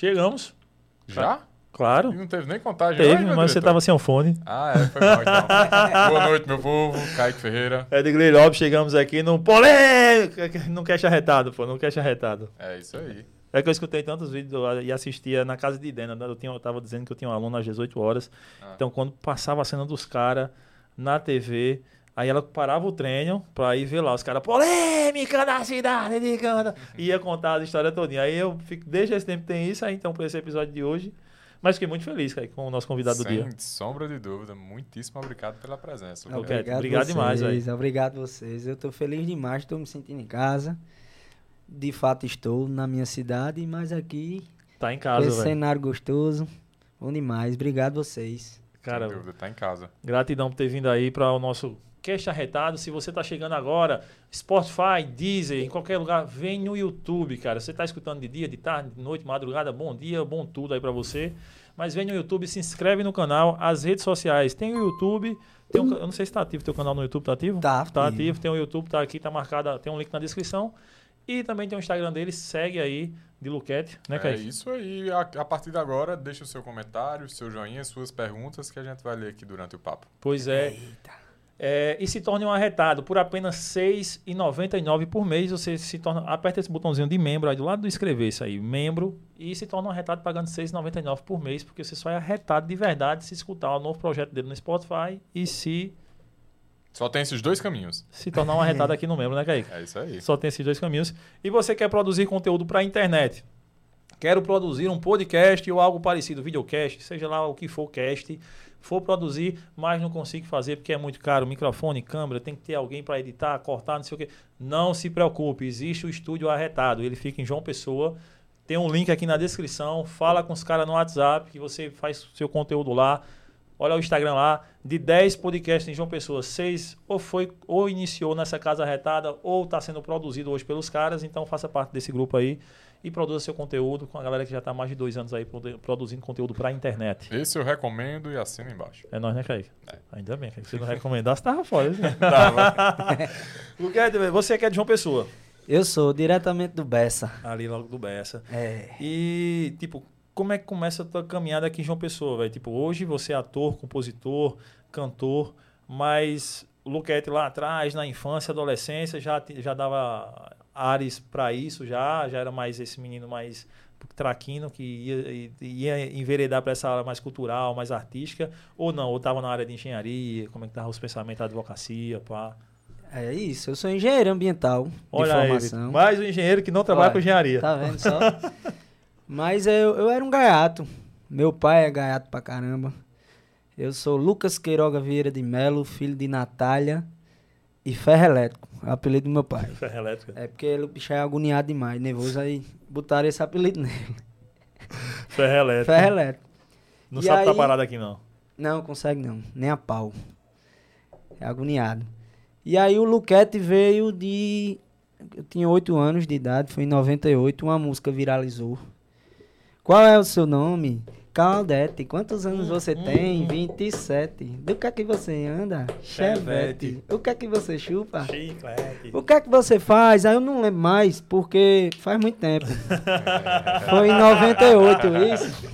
Chegamos. Já? Claro. E não teve nem contagem Teve, mas você tava sem o fone. Ah, é, foi mal então. Boa noite, meu povo. Kaique Ferreira. Edgley Lopes, chegamos aqui no polêmica. Não quer arretado, pô. Não quer arretado. É isso aí. É que eu escutei tantos vídeos e assistia na casa de Dena. né? Eu, tinha, eu tava dizendo que eu tinha um aluno às 18 horas. Ah. Então, quando passava a cena dos caras na TV, aí ela parava o treino pra ir ver lá os caras, polêmica da cidade de Canta. E ia contar a história todinha. Aí eu fico, desde esse tempo tem isso, aí então, pra esse episódio de hoje. Mas fiquei muito feliz, cara, com o nosso convidado do Sem dia. sombra de dúvida. Muitíssimo obrigado pela presença. Ok. Lucas. Obrigado demais, vocês, Obrigado vocês. Eu tô feliz demais, tô me sentindo em casa. De fato estou na minha cidade, mas aqui, Tá em casa, esse velho. cenário gostoso. Bom demais. Obrigado vocês. Cara, Sem dúvida, tá em casa. Gratidão por ter vindo aí para o nosso Cast Arretado. Se você tá chegando agora, Spotify, Deezer, em qualquer lugar, vem no YouTube, cara. Você tá escutando de dia, de tarde, de noite, madrugada, bom dia, bom tudo aí para você. Mas vem no YouTube, se inscreve no canal, as redes sociais. Tem o YouTube, tem um, eu não sei se tá ativo teu canal no YouTube, tá ativo? Tá Tá ativo. ativo, tem o YouTube, tá aqui, tá marcado, tem um link na descrição. E também tem o Instagram dele, segue aí, de Luquete, né, É Kaique? isso aí. A, a partir de agora, deixa o seu comentário, seu joinha, suas perguntas que a gente vai ler aqui durante o papo. Pois é. Eita. É, e se torne um arretado por apenas R$ 6,99 por mês. Você se torna, aperta esse botãozinho de membro aí do lado do inscrever isso aí, membro, e se torna um arretado pagando R$ 6,99 por mês, porque você só é arretado de verdade se escutar o novo projeto dele no Spotify e se Só tem esses dois caminhos. se tornar um arretado aqui no membro, né, Kaique? É isso aí. Só tem esses dois caminhos. E você quer produzir conteúdo para a internet? Quero produzir um podcast ou algo parecido, videocast, seja lá o que for cast, for produzir, mas não consigo fazer porque é muito caro, microfone, câmera, tem que ter alguém para editar, cortar, não sei o quê. Não se preocupe, existe o estúdio arretado, ele fica em João Pessoa. Tem um link aqui na descrição, fala com os caras no WhatsApp que você faz seu conteúdo lá. Olha o Instagram lá, de 10 podcasts em João Pessoa, 6 ou foi ou iniciou nessa casa retada ou está sendo produzido hoje pelos caras, então faça parte desse grupo aí e produza seu conteúdo com a galera que já está há mais de dois anos aí produ- produzindo conteúdo para a internet. Esse eu recomendo e assina embaixo. É nóis, né, Kaique? É. Ainda bem, Kaique. Se não recomendasse, tava fora. né? Tá, Luquete, você que é de João Pessoa, Eu sou diretamente do Bessa. ali logo do Bessa. É. E, tipo, como é que começa a tua caminhada aqui em João Pessoa, velho? Tipo, hoje você é ator, compositor, cantor, mas o Luquete lá atrás, na infância, adolescência, já, já dava ares pra isso, já, já era mais esse menino mais traquino que ia, ia enveredar para essa área mais cultural, mais artística, ou não, ou tava na área de engenharia, como é que tava os pensamentos da advocacia, pá. É isso. Eu sou engenheiro ambiental de Olha aí, formação. mais um engenheiro que não trabalha Olha, com engenharia. Tá vendo só? Mas eu, eu era um gaiato. Meu pai é gaiato pra caramba. Eu sou Lucas Queiroga Vieira de Melo, filho de Natália e Ferro Elétrico, apelido do meu pai. Ferro elétrica. É porque ele, o bicho é agoniado demais, nervoso, aí botaram esse apelido nele. Ferro elétrica. Ferro Elétrico. Não E sabe tá aí- parado aqui, não. Não, consegue não, nem a pau. É agoniado. E aí o Luquete veio de. Eu tinha 8 anos de idade, foi em 98, uma música viralizou. Qual é o seu nome? Claudete. Quantos anos você hum, tem? hum. 27. Do que é que você anda? Chevette. O que é que você chupa? Chiclete. O que é que você faz? Aí eu não lembro mais, porque faz muito tempo. Foi em 98 isso.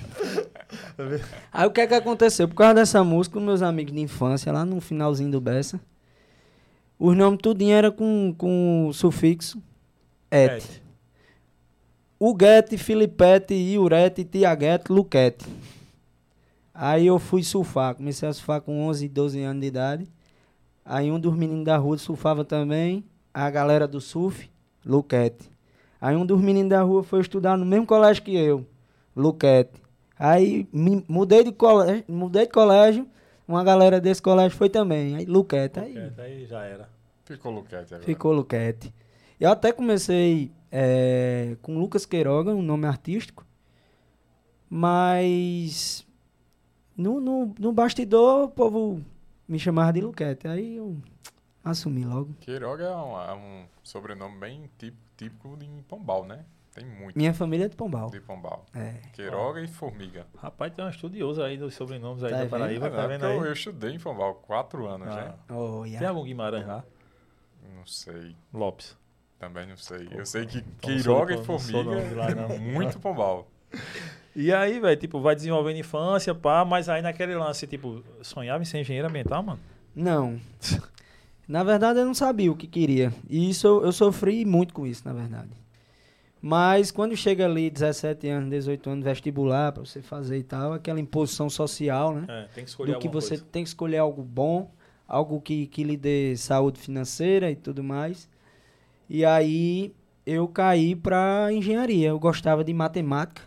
Aí o que é que aconteceu? Por causa dessa música, meus amigos de infância, lá no finalzinho do Bessa, os nomes tudinho era com, com sufixo et. Chiclete. Huguete, Filipete, Iurete, Tiaguete, Luquete. Aí eu fui surfar, comecei a surfar com 11, 12 anos de idade. Aí um dos meninos da rua surfava também, a galera do surf, Luquete. Aí um dos meninos da rua foi estudar no mesmo colégio que eu, Luquete. Aí me mudei de colégio, mudei de colégio, uma galera desse colégio foi também, aí Luquete. Aí Chiclete, Aí já era. Ficou Luquete agora. Ficou Luquete. Eu até comecei é, com Lucas Queiroga, um nome artístico, mas no, no, no bastidor o povo me chamava de Luquete. Aí eu assumi logo. Queiroga é um, é um sobrenome bem típico, típico de Pombal, né? Tem muito Minha família é de Pombal. de Pombal. É. Queiroga e Formiga. Rapaz, tem um estudioso aí dos sobrenomes aí Tá da vendo? Paraíba, É, tá não, vendo porque eu, aí? eu estudei em Pombal quatro anos, Ah. né? Olha. Tem algum Guimarães lá? Não sei. Lopes. Também não sei. Eu sei que Queiroga e Formiga é muito Pombal. E aí, velho, tipo, vai desenvolvendo infância, pá, mas aí naquele lance, tipo, sonhava em ser engenheiro ambiental, mano? Não. Na verdade, eu não sabia o que queria. E isso eu, eu sofri muito com isso, na verdade. Mas quando chega ali 17 anos, 18 anos, vestibular pra você fazer e tal, aquela imposição social, né? É, tem que escolher do que você coisa. tem que escolher algo bom, algo que, que lhe dê saúde financeira e tudo mais. E aí eu caí para engenharia. Eu gostava de matemática.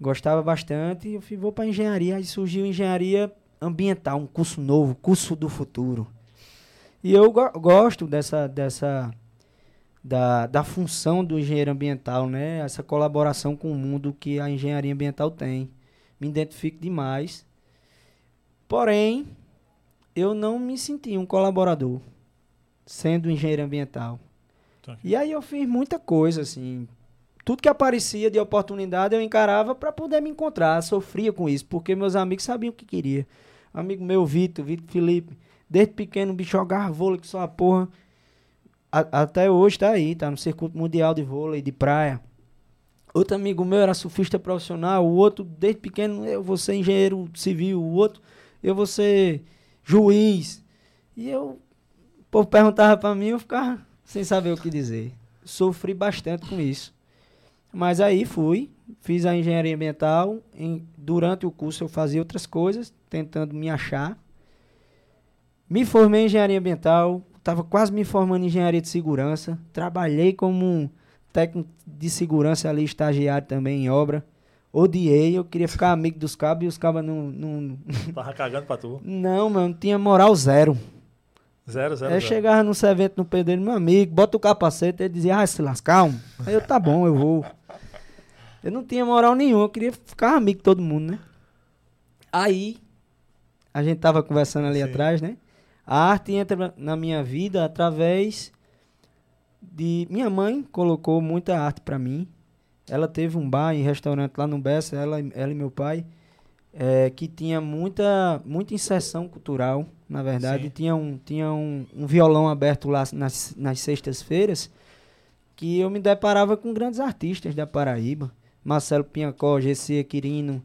Gostava bastante. Eu fui, vou para engenharia. Aí surgiu engenharia ambiental, um curso novo, curso do futuro. E eu go- gosto dessa, dessa da, da função do engenheiro ambiental, né? Essa colaboração com o mundo que a engenharia ambiental tem. Me identifico demais. Porém, eu não me senti um colaborador sendo engenheiro ambiental. Tá. E aí eu fiz muita coisa, assim. Tudo que aparecia de oportunidade eu encarava para poder me encontrar. Sofria com isso, porque meus amigos sabiam o que queria. Amigo meu, Vitor, Vitor Felipe, desde pequeno o bicho jogava vôlei que só a porra. A- até hoje tá aí, tá no circuito mundial de vôlei de praia. Outro amigo meu era surfista profissional, o outro, desde pequeno, eu vou ser engenheiro civil, o outro, eu vou ser juiz. E eu, povo perguntava pra mim, eu ficava sem saber o que dizer. Sofri bastante com isso. Mas aí fui, fiz a engenharia ambiental. em- durante o curso eu fazia outras coisas, tentando me achar. Me formei em engenharia ambiental, estava quase me formando em engenharia de segurança. Trabalhei como um técnico de segurança ali, estagiário também em obra. Odiei, eu queria ficar amigo dos cabos e os cabos não, não. Tava cagando pra tu. Não, mano, não tinha moral zero. Zero, zero, Eu zero. chegava num evento no pé dele, meu amigo, bota o capacete, ele dizia, ah, se lascar, um. Aí eu, tá bom, eu vou. Eu não tinha moral nenhuma, eu queria ficar amigo de todo mundo, né? Aí, a gente tava conversando ali Sim. atrás, né? A arte entra na minha vida através de... Minha mãe colocou muita arte pra mim. Ela teve um bar e restaurante lá no Bessa, ela, ela e meu pai, eh, que tinha muita, muita inserção cultural, na verdade. Sim. Tinha, um, tinha um, um violão aberto lá nas, nas sextas-feiras, que eu me deparava com grandes artistas da Paraíba. Marcelo Pinhacó, Gessia Quirino,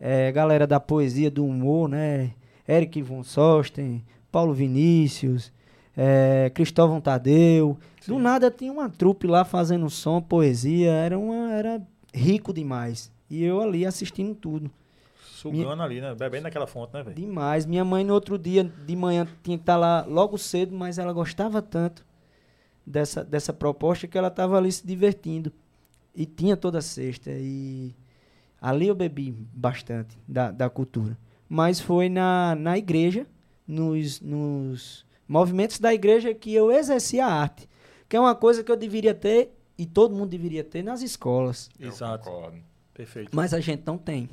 eh, galera da poesia, do humor, né? Eric von Sosten, Paulo Vinícius, eh, Cristóvão Tadeu. Do nada tinha uma trupe lá fazendo som, poesia, era, uma, era rico demais. E eu ali assistindo tudo. Sugando ali, né? Bebendo naquela fonte, né, velho? Demais. Minha mãe no outro dia de manhã tinha que estar lá logo cedo, mas ela gostava tanto dessa, dessa proposta que ela estava ali se divertindo. E tinha toda sexta. E ali eu bebi bastante da, da cultura. Mas foi na, na igreja, nos, nos movimentos da igreja que eu exerci a arte. Que é uma coisa que eu deveria ter, e todo mundo deveria ter, nas escolas. Exato. Perfeito. Mas a gente não tem.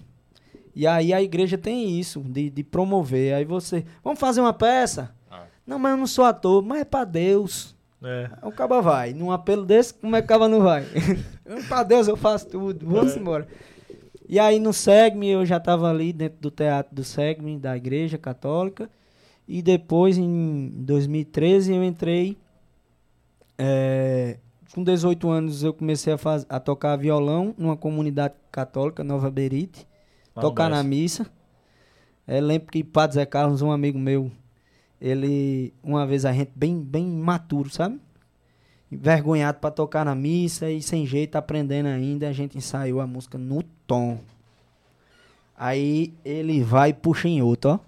E aí a igreja tem isso, de, de promover. Aí você, vamos fazer uma peça? Ah, Não, mas eu não sou ator, mas é pra Deus. É. O caba vai. Num apelo desse, como é que o caba não vai? pra Deus eu faço tudo, vamos É. embora. E aí no SEGME eu já estava ali dentro do teatro do SEGME, da igreja católica. E depois, em 2013, eu entrei. é, com 18 anos eu comecei a, faz, a tocar violão numa comunidade católica, Nova Berite Tocar na missa. É, lembro que Padre Zé Carlos, um amigo meu, ele, uma vez a gente bem, bem maturo, sabe? Envergonhado pra tocar na missa e sem jeito, aprendendo ainda, a gente ensaiou a música no tom. Aí ele vai e puxa em outro, ó.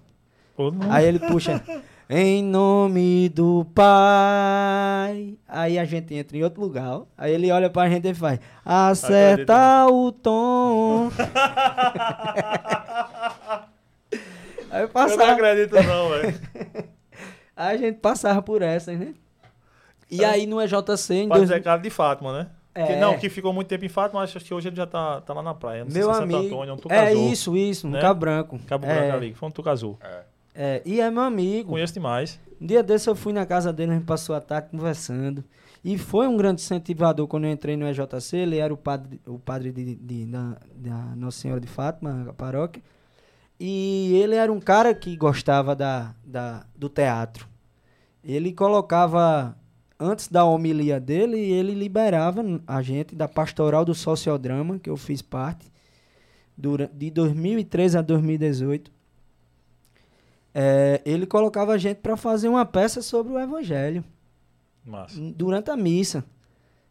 Aí ele puxa. Em nome do Pai. Aí a gente entra em outro lugar. ó. Aí ele olha pra gente e faz. Acerta o tom. Aí Eu não passava, acredito, não, velho. aí a gente passava por essas, né? E aí no EJC, em Padre dois, Carlos de Fátima, né? É. Que, não, que ficou muito tempo em Fátima, mas acho que hoje ele já tá, tá lá na praia. Não sei meu se é Santo amigo. Antônio, onde tu é casou. isso, isso, no né? Cabo Branco. Cabo é, Branco ali, foi onde tu casou. é. É, e é meu amigo. Conheço demais. Um dia desse eu fui na casa dele, a gente passou a tarde conversando. E foi um grande incentivador quando eu entrei no EJC. Ele era o padre, o padre de, de- da, da Nossa Senhora de Fátima, a paróquia. E ele era um cara que gostava da, da, do teatro. Ele colocava antes da homilia dele, ele liberava a gente da pastoral do sociodrama, que eu fiz parte, durante, de 2013 a 2018. É, ele colocava a gente para fazer uma peça sobre o evangelho Massa. durante a missa,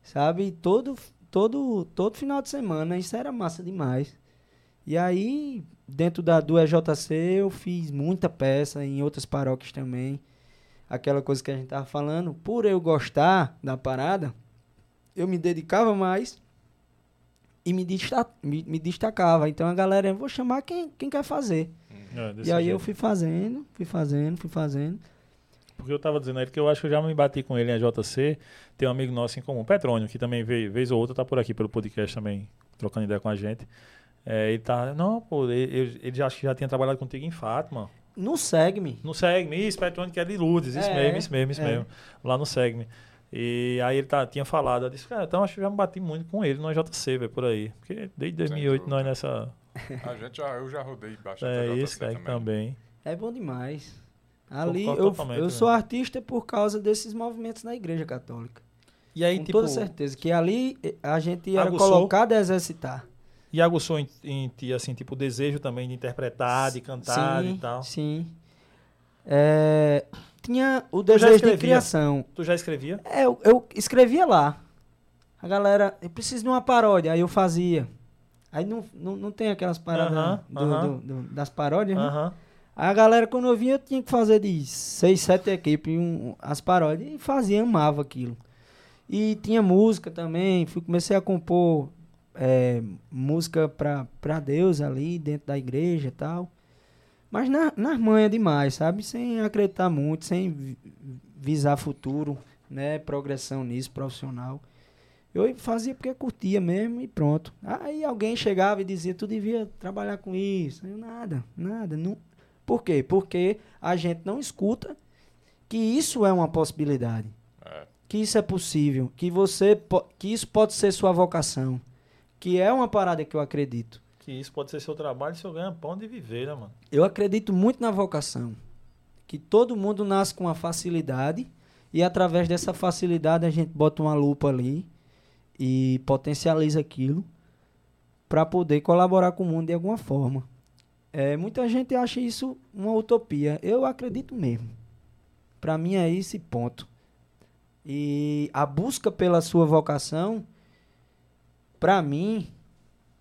sabe? Todo, todo, todo final de semana, isso era massa demais. E aí, dentro da, do EJC, eu fiz muita peça em outras paróquias também. Aquela coisa que a gente tava falando, por eu gostar da parada, eu me dedicava mais e me, me, me destacava. Então a galera, vou chamar quem, quem quer fazer. É, E aí eu jeito. fui fazendo, fui fazendo, fui fazendo. Porque eu tava dizendo a ele que eu acho que eu já me bati com ele em JC. Tem um amigo nosso em comum, Petrônio, que também veio, vez ou outra tá por aqui pelo podcast também, trocando ideia com a gente. É, ele tá. Não, pô, ele, ele, acho que já tinha trabalhado contigo em Fátima. No segue-me. No Segme, isso, Petrônio que é de Lourdes, isso É, mesmo, isso mesmo, isso é. mesmo. Lá no Segme. E aí ele tá, tinha falado, eu disse, cara, então acho que eu já me bati muito com ele no JC, velho, por aí. Porque desde 2008 nós dúvida. nessa. A gente já, eu já rodei bastante É isso, cara, também. também. É bom demais. Ali eu, eu né? sou artista por causa desses movimentos na igreja católica. E aí, Com tipo, toda certeza. Que ali eh, a gente era Aguçou? colocado a exercitar. e aguçou em, em ti, assim, tipo, o desejo também de interpretar, de cantar sim, e tal. Sim. É, tinha o desejo de criação. Tu já escrevia? É, eu, eu escrevia lá. A galera, eu preciso de uma paródia. Aí eu fazia. Aí não, não, não tem aquelas paradas Aham, do- aham. do- do- das paródias, né? Aham. Aí a galera, quando eu vinha, eu tinha que fazer de seis, sete equipes um, as paródias. E fazia, amava aquilo. E tinha música também. Fui, comecei a compor é, música pra, pra Deus ali, dentro da igreja e tal. Mas na, nas manhas demais, sabe? Sem acreditar muito, sem vi- visar futuro, né? Progressão nisso, profissional. Eu fazia porque curtia mesmo e pronto. Aí alguém chegava e dizia, tu devia trabalhar com isso. Eu, nada, nada. Não. Por quê? Porque a gente não escuta que isso é uma possibilidade. É. Que isso é possível. Que você po- que isso pode ser sua vocação. Que é uma parada que eu acredito. Que isso pode ser seu trabalho e seu ganha-pão de viver, né, mano? Eu acredito muito na vocação. Que todo mundo nasce com uma facilidade e através dessa facilidade a gente bota uma lupa ali e potencializa aquilo para poder colaborar com o mundo de alguma forma. É, muita gente acha isso uma utopia. Eu acredito mesmo. Para mim é esse ponto. E a busca pela sua vocação, para mim,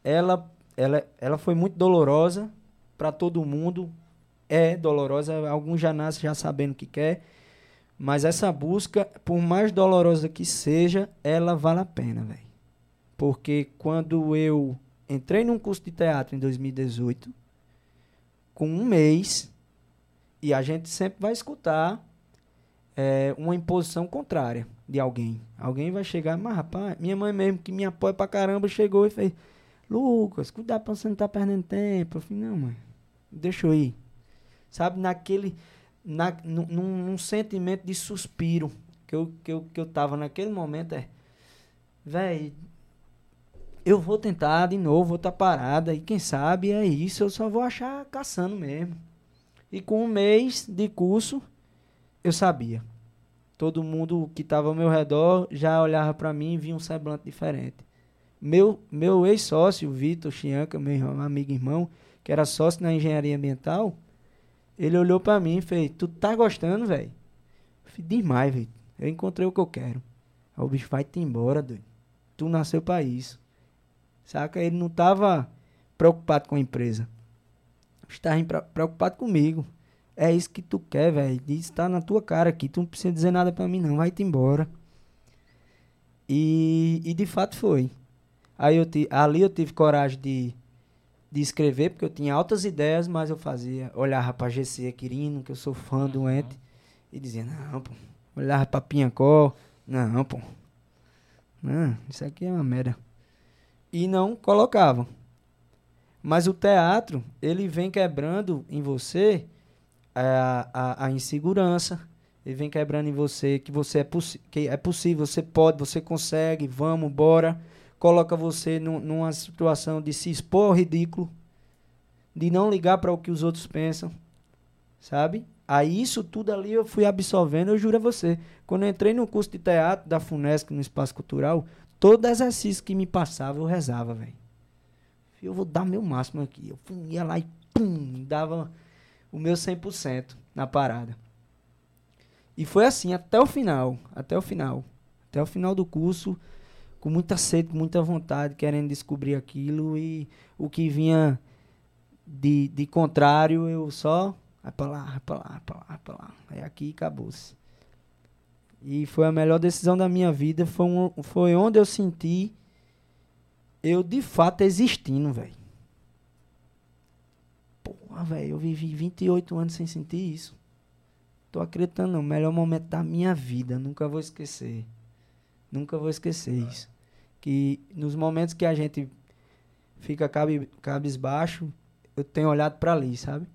ela, ela, ela foi muito dolorosa para todo mundo. É dolorosa, alguns já nascem já sabendo o que quer. Mas essa busca, por mais dolorosa que seja, ela vale a pena, velho. Porque quando eu entrei num curso de teatro em 2018, com um mês, e a gente sempre vai escutar é, uma imposição contrária de alguém. Alguém vai chegar, mas rapaz, minha mãe mesmo, que me apoia pra caramba, chegou e fez: Lucas, cuidado pra você não tá perdendo tempo. Eu falei: Não, mãe, deixa eu ir. Sabe, naquele. Na, num, num- sentimento de suspiro que eu, que, eu, que eu tava naquele momento é. Véi, eu vou tentar de novo, vou estar parada. E quem sabe é isso, eu só vou achar caçando mesmo. E com um mês de curso, eu sabia. Todo mundo que estava ao meu redor já olhava para mim e via um semblante diferente. Meu, meu ex-sócio, Vitor Chianca, meu amigo e irmão, que era sócio na engenharia ambiental, ele olhou para mim e fez: Tu tá gostando, velho? Demais, velho. Eu encontrei o que eu quero. Aí o bicho vai te embora, doido. Tu nasceu para isso. Saca? Ele não tava preocupado com a empresa. Estava preocupado comigo. É isso que tu quer, velho. Isso tá na tua cara aqui. Tu não precisa dizer nada pra mim, não. Vai-te embora. E, e de fato foi. Aí eu ali eu tive coragem de, de escrever, porque eu tinha altas ideias, mas eu fazia. Olhava pra GC Quirino, que eu sou fã doente, e dizia, não, pô. Olhava pra Pinhacó, não, pô. Não, isso aqui é uma merda. E não colocava. Mas o teatro, ele vem quebrando em você a, a, a insegurança. Ele vem quebrando em você que você é, que é possível, você pode, você consegue, vamos, bora. Coloca você num- numa situação de se expor ao ridículo, de não ligar para o que os outros pensam, sabe? Aí isso tudo ali eu fui absorvendo, eu juro a você. Quando eu entrei no curso de teatro da FUNESC, no Espaço Cultural, todo exercício que me passava eu rezava, velho. Eu vou dar meu máximo aqui. Eu ia lá e pum, dava o meu 100% na parada. E foi assim até o final, até o final. Até o final do curso, com muita sede, com muita vontade, querendo descobrir aquilo e o que vinha de, de contrário, eu só vai pra lá, vai pra lá, vai pra lá, vai pra lá. É aqui e acabou-se. E foi a melhor decisão da minha vida, foi, um, foi onde eu senti eu de fato existindo, velho. Porra, velho, eu vivi 28 anos sem sentir isso. Tô acreditando, não. Melhor momento da minha vida. Nunca vou esquecer. Nunca vou esquecer isso. Que nos momentos que a gente fica cabe, cabisbaixo, eu tenho olhado para ali, sabe?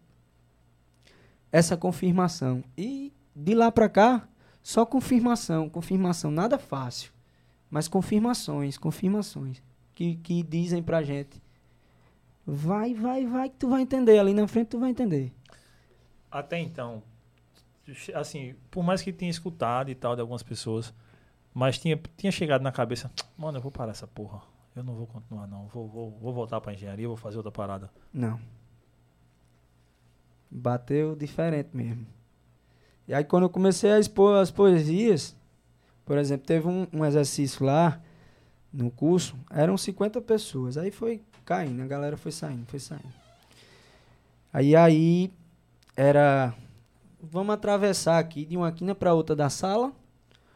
Essa confirmação. E de lá para cá, só confirmação, confirmação. Nada fácil. Mas confirmações, confirmações. Que, que dizem pra gente. Vai, vai, vai, que tu vai entender. Ali na frente tu vai entender. Até então, assim, por mais que tenha escutado e tal de algumas pessoas, mas tinha, tinha chegado na cabeça, mano, eu vou parar essa porra. Eu não vou continuar, não. Vou, vou, vou voltar pra engenharia, vou fazer outra parada. Não. Bateu diferente mesmo. E aí quando eu comecei a expor as poesias, por exemplo, teve um, um exercício lá no curso, eram 50 pessoas. Aí foi caindo, a galera foi saindo, foi saindo. Aí aí era vamos atravessar aqui de uma quina para outra da sala,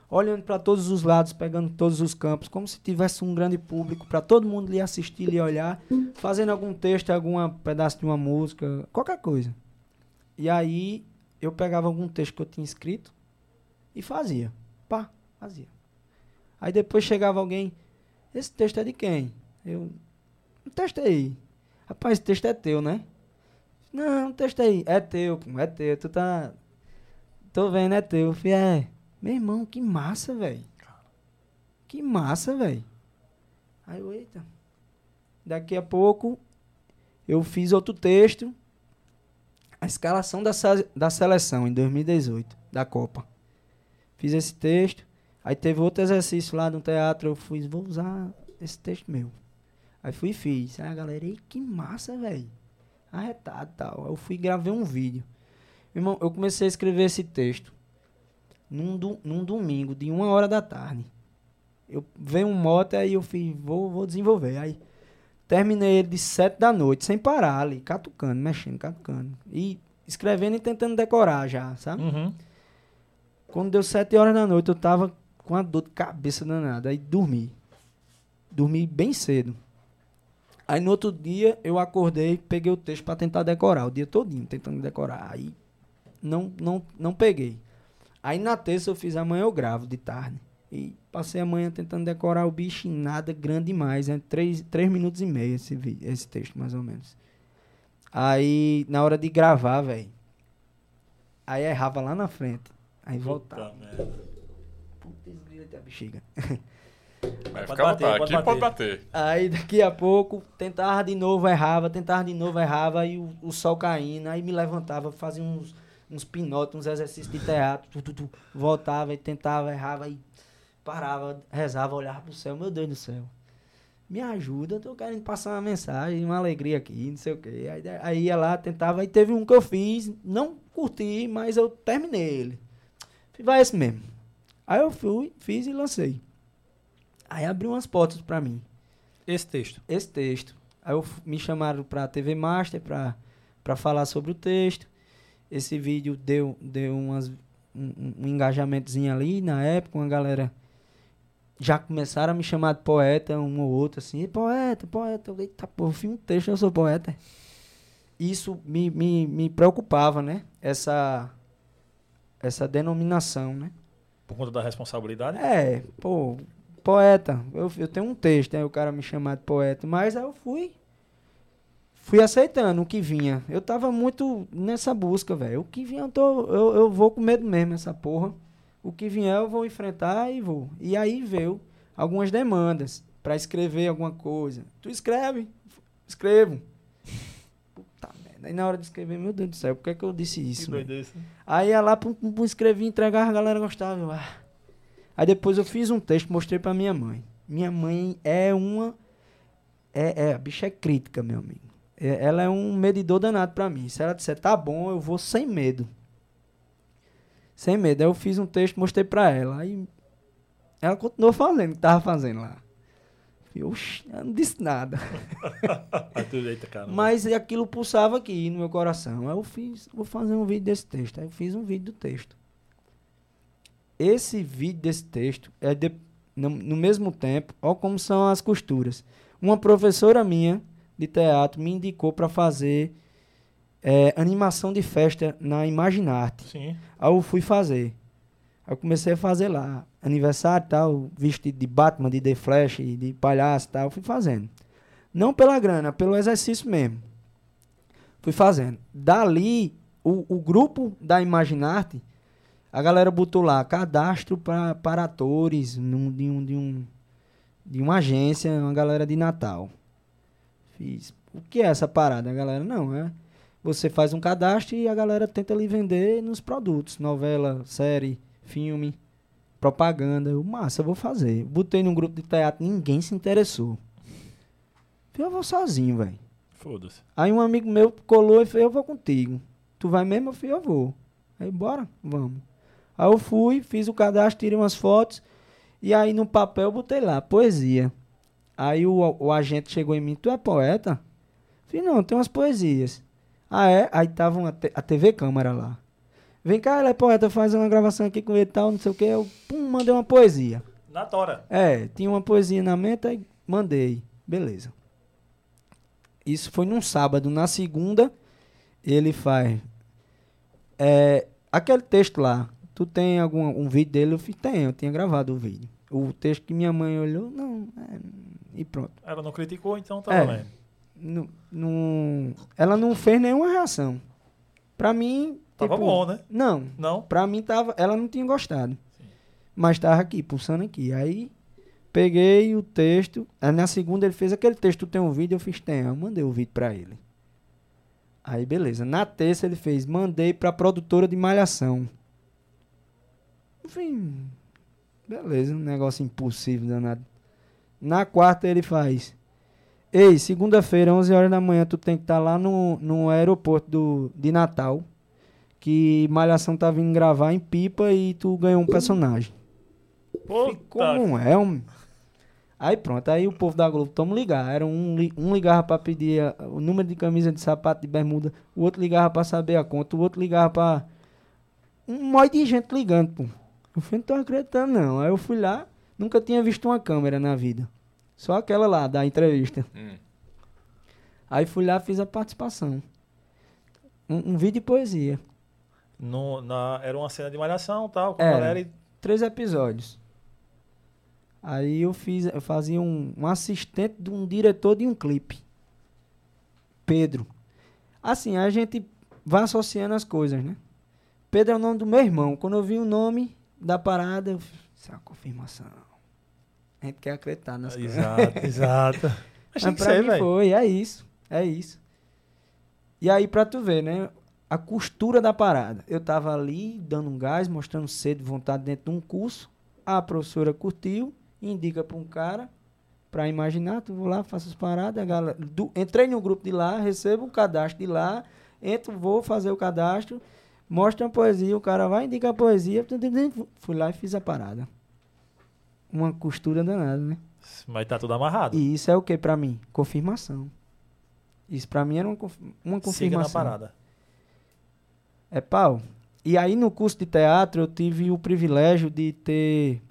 olhando para todos os lados, pegando todos os campos, como se tivesse um grande público para todo mundo lhe assistir, lhe olhar, fazendo algum texto, algum pedaço de uma música, qualquer coisa. E aí eu pegava algum texto que eu tinha escrito e fazia. Pá, fazia. Aí depois chegava alguém, esse texto é de quem? Eu, o texto aí. Rapaz, esse texto é teu, né? Não, o texto aí. É teu, é teu. Tu tá. Tô vendo, é teu. Eu falei, é. Meu irmão, que massa, velho. Que massa, velho. Aí eu, eita. Daqui a pouco, eu fiz outro texto. A escalação da, da seleção em 2018, da Copa. Fiz esse texto. Aí teve outro exercício lá no teatro. Eu fui, vou usar esse texto meu. Aí fui e fiz. Aí a galera, ei, que massa, velho. Arretado e tal. Aí eu fui e gravei um vídeo. Irmão, eu comecei a escrever esse texto num, do- num domingo, de uma hora da tarde. Eu veio um mote, aí eu fiz, vou, vou desenvolver. Aí terminei ele de sete da noite, sem parar ali, catucando, mexendo, catucando. E escrevendo e tentando decorar já, sabe? Uhum. Quando deu sete horas da noite, eu tava com uma dor de cabeça danada. Aí dormi. Dormi bem cedo. Aí no outro dia eu acordei, peguei o texto pra tentar decorar, o dia todinho tentando decorar. Aí não, não, não peguei. Aí na terça eu fiz amanhã eu gravo de tarde. E passei a manhã tentando decorar o bicho e nada grande demais. É três, três minutos e meio esse, vi- esse texto, mais ou menos. Aí, na hora de gravar, velho. Aí errava lá na frente. Aí voltava. Puta da bexiga. Vai ficar bater, pode Aqui pode bater. Aí daqui a pouco, tentava de novo, errava, tentava de novo, errava, aí o, o sol caindo, aí me levantava, fazia uns, uns pinotes, uns exercícios de teatro, tu, tu, tu, voltava e tentava, errava, aí parava, rezava, olhava pro céu, meu Deus do céu. Me ajuda, eu tô querendo passar uma mensagem, uma alegria aqui, não sei o quê. Aí, aí ia lá, tentava, aí teve um que eu fiz, não curti, mas eu terminei ele. Falei, vai esse mesmo. Aí eu fui, fiz e lancei. Aí abriu umas portas pra mim Esse texto. esse texto. Aí eu me chamaram pra TV Master pra falar sobre o texto. Esse vídeo deu, deu umas, um, um- engajamentozinho ali na época, uma galera já começaram a me chamar de poeta, um ou outro, assim, "Ei, poeta, poeta. Eu, Eita, pô, eu fiz um texto, eu sou poeta. Isso me, me, me preocupava, né? Essa, essa denominação, né? Por conta da responsabilidade. É, pô, poeta. Eu, eu tenho um texto, aí o cara me chamar de poeta, mas aí eu fui. Fui aceitando o que vinha. Eu tava muito nessa busca, velho. O que vinha, eu, tô, eu, eu vou com medo mesmo, essa porra. O que vier, eu vou enfrentar e vou. E aí veio algumas demandas pra escrever alguma coisa. Tu escreve? Escrevo. Puta merda. Aí na hora de escrever, meu Deus do céu, por que, é que eu disse isso? esse. Aí ia lá, pum, pum, pum, escrevi, entregava, a galera gostava. eu, ah. Aí depois eu fiz um texto, mostrei pra minha mãe. Minha mãe é uma. É, é, a bicha é crítica, meu amigo. É- ela é um medidor danado pra mim. Se ela disser tá bom, eu vou sem medo. Sem medo. Aí eu fiz um texto, mostrei pra ela. Aí ela continuou fazendo o que tava fazendo lá. Eu, não disse nada. Mas aquilo pulsava aqui no meu coração. Aí eu fiz, vou fazer um vídeo desse texto. Aí eu fiz um vídeo do texto. Esse vídeo desse texto é de- no, no mesmo tempo, olha como são as costuras. Uma professora minha de teatro me indicou para fazer eh, animação de festa na Imaginarte. Sim. Aí eu fui fazer. Aí eu comecei a fazer lá. Aniversário e tal, vestido de Batman, de The Flash, de palhaço e tal. Eu fui fazendo. Não pela grana, pelo exercício mesmo. Fui fazendo. Dali, o, o grupo da Imaginarte, a galera botou lá cadastro pra, para atores num- de, um, de, um, de uma agência, uma galera de Natal. Fiz. O que é essa parada? Galera, não, é. Você faz um cadastro e a galera tenta lhe vender nos produtos. Novela, série, filme, propaganda. Eu, massa, eu vou fazer. Botei num grupo de teatro, ninguém se interessou. Eu vou sozinho, velho. Foda-se. Aí um amigo meu colou e falou, eu vou contigo. Tu vai mesmo? Eu falei, eu vou. Aí, bora, vamos. Aí eu fui, fiz o cadastro, tirei umas fotos. E aí no papel eu botei lá, poesia. Aí o, o agente chegou em mim, tu é poeta? Falei, não, tem umas poesias. Ah, é? Aí tava uma a TV Câmara lá. Vem cá, ela é poeta, faz uma gravação aqui com ele e tal, não sei o que. Eu, pum, mandei uma poesia. Na tora. É, tinha uma poesia na mente, aí mandei. Beleza. Isso foi num sábado. Na segunda, ele faz. É, aquele texto lá, tu tem algum um vídeo dele? Eu fiz, tem, eu tinha gravado o vídeo. O texto que minha mãe olhou, não, é, e pronto. Ela não criticou, então tá É. valendo. Não, não- ela não fez nenhuma reação. Pra mim. Tava tipo, bom, né? Não, Não? Pra mim tava, ela não tinha gostado. Sim. Mas tava aqui, pulsando aqui. Aí peguei o texto. Aí na segunda ele fez aquele texto, tem um vídeo, eu fiz, tem. Eu mandei o vídeo pra ele. Aí beleza. Na terça ele fez, mandei pra produtora de malhação. Enfim, beleza, um negócio impossível danado. Na quarta ele faz. Ei, segunda-feira, 11 horas da manhã, tu tem que estar lá no, no aeroporto do, de Natal que Malhação tá vindo gravar em Pipa e tu ganhou um personagem. Puta. Como é, homem? Aí pronto, aí o povo da Globo, toma ligar. Era um, um ligava pra pedir a- o número de camisa de sapato de bermuda, o outro ligava pra saber a conta, o outro ligava pra. Um monte de gente ligando, pô. Eu falei, não tô acreditando, não. Aí eu fui lá, nunca tinha visto uma câmera na vida. Só aquela lá, da entrevista. Hum. Aí fui lá fiz a participação. Um, um vídeo de poesia. No, na, era uma cena de malhação e tal, com Era. a galera e três episódios. Aí eu fiz, eu fazia um, um assistente de um diretor de um clipe. Pedro. Assim, a gente vai associando as coisas, né? Pedro é o nome do meu irmão. Quando eu vi o nome da parada, eu fiz, isso é uma confirmação. A gente quer acreditar nas coisas. Exato, exato. Mas tem que ser, velho. foi, é isso, é isso. E aí, pra tu ver, né? A costura da parada. Eu tava ali, dando um gás, mostrando sede e vontade dentro de um curso. A professora curtiu, indica pra um cara, pra imaginar, tu vou lá, faço as paradas, a galera, do- entrei no grupo de lá, recebo o cadastro de lá, entro, vou fazer o cadastro, mostra a poesia, o cara vai, indica a poesia, fui lá e fiz a parada. Uma costura danada, né? Mas tá tudo amarrado. E isso é o que pra mim? Confirmação. Isso pra mim era uma, uma Siga confirmação. na parada. É pau. E aí no curso de teatro eu tive o privilégio de ter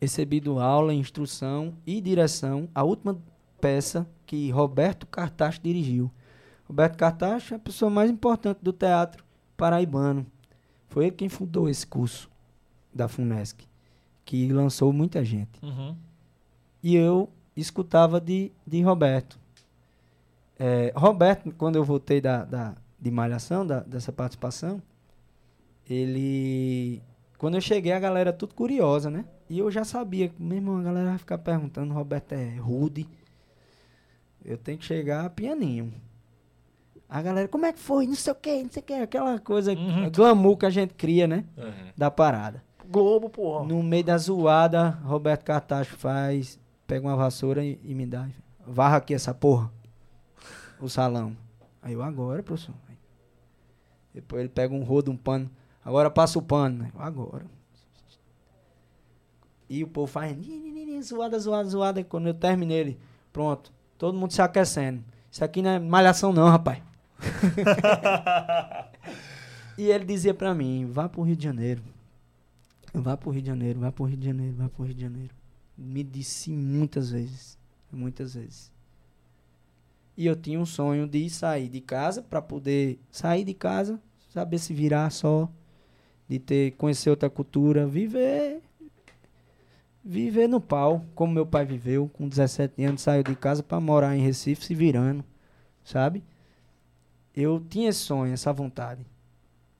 recebido aula, instrução e direção. A última peça que Roberto Cartacho dirigiu. Roberto Cartacho é a pessoa mais importante do teatro paraibano. Foi ele quem fundou esse curso da FUNESC, que lançou muita gente. Uhum. E eu escutava de, de Roberto. É, Roberto, quando eu voltei da, da, de Malhação, da, dessa participação, ele. Quando eu cheguei, a galera tudo curiosa, né? E eu já sabia, meu irmão, a galera vai ficar perguntando: Roberto é rude. Eu tenho que chegar pianinho. A galera, como é que foi? Não sei o que, não sei o que. Aquela coisa, Uhum. glamour que a gente cria, né? Uhum. Da parada. Globo, porra. No meio da zoada, Roberto Cartacho faz, pega uma vassoura e, e me dá. Varra aqui essa porra. O salão. Aí eu, agora, professor. Depois ele pega um rodo, um pano. Agora passa o pano. Eu, agora. E o povo faz zoada, zoada, zoada. E quando eu terminei ele, pronto. Todo mundo se aquecendo. Isso aqui não é malhação não, rapaz. e ele dizia pra mim, vá pro Rio de Janeiro. Vá pro Rio de Janeiro, vá pro Rio de Janeiro, vá pro Rio de Janeiro. Me disse muitas vezes. Muitas vezes. E eu tinha um sonho de sair de casa para poder sair de casa, saber se virar só, de ter conhecer outra cultura, viver viver no pau, como meu pai viveu, com 17 anos saiu de casa para morar em Recife, se virando, sabe? Eu tinha esse sonho, essa vontade.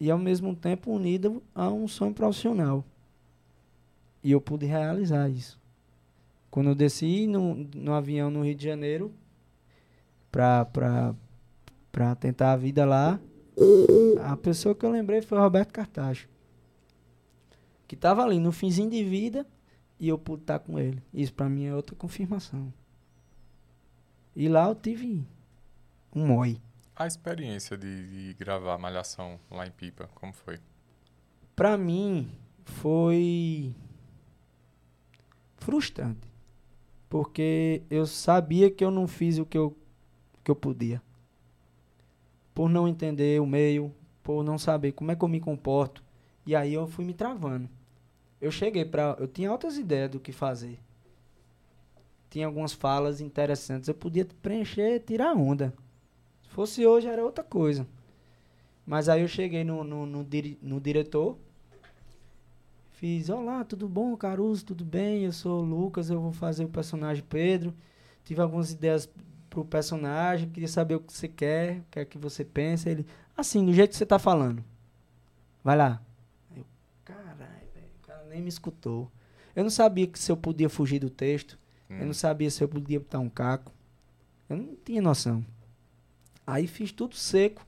E ao mesmo tempo unido a um sonho profissional. E eu pude realizar isso. Quando eu desci no, no avião no Rio de Janeiro pra tentar a vida lá, a pessoa que eu lembrei foi o Roberto Cartacho. Que tava ali no finzinho de vida e eu pude estar com ele. Isso pra mim é outra confirmação. E lá eu tive um moi. A experiência de, de gravar Malhação lá em Pipa, como foi? Pra mim foi frustrante. Porque eu sabia que eu não fiz o que eu, que eu podia. Por não entender o meio, por não saber como é que eu me comporto. E aí eu fui me travando. Eu cheguei pra. Eu tinha altas ideias do que fazer. Tinha algumas falas interessantes. Eu podia preencher, tirar onda. Se fosse hoje era outra coisa. Mas aí eu cheguei no, no, no, no diretor. Fiz, olá, tudo bom, Caruso? Tudo bem? Eu sou o Lucas, eu vou fazer o personagem Pedro. Tive algumas ideias pro personagem, queria saber o que você quer, o que é que você pensa. Ele, assim, do jeito que você tá falando. Vai lá. Eu, caralho, velho, o cara nem me escutou. Eu não sabia que se eu podia fugir do texto. Eu Hum. não sabia se eu podia botar um caco. Eu não tinha noção. Aí fiz tudo seco.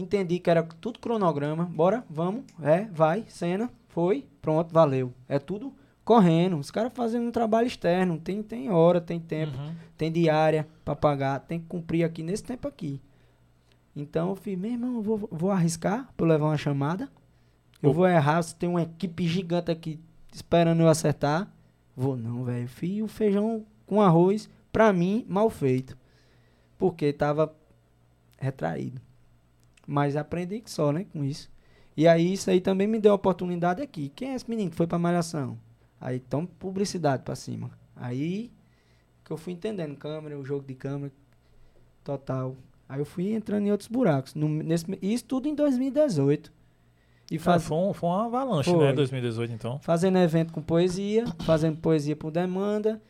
Entendi que era tudo cronograma. Bora, vamos. É, vai, cena, foi, pronto, valeu. É tudo correndo. Os caras fazendo um trabalho externo. Tem, tem hora, tem tempo, Uhum. tem diária pra pagar. Tem que cumprir aqui nesse tempo aqui. Então eu fiz, meu irmão, eu vou, vou arriscar pra eu levar uma chamada. Eu Ô. vou errar, se tem uma equipe gigante aqui esperando eu acertar. Vou não, velho. Fiz o feijão com arroz, pra mim, mal feito. Porque tava retraído. Mas aprendi que só, né, com isso. E aí isso aí também me deu a oportunidade aqui. Quem é esse menino que foi pra malhação? Aí toma publicidade pra cima. Aí que eu fui entendendo câmera, o jogo de câmera total. Aí eu fui entrando em outros buracos. No, nesse, isso tudo em 2018. E Ah, faz, foi, um- foi uma avalanche, Foi. né? 2018, então. fazendo evento com poesia, fazendo poesia por demanda,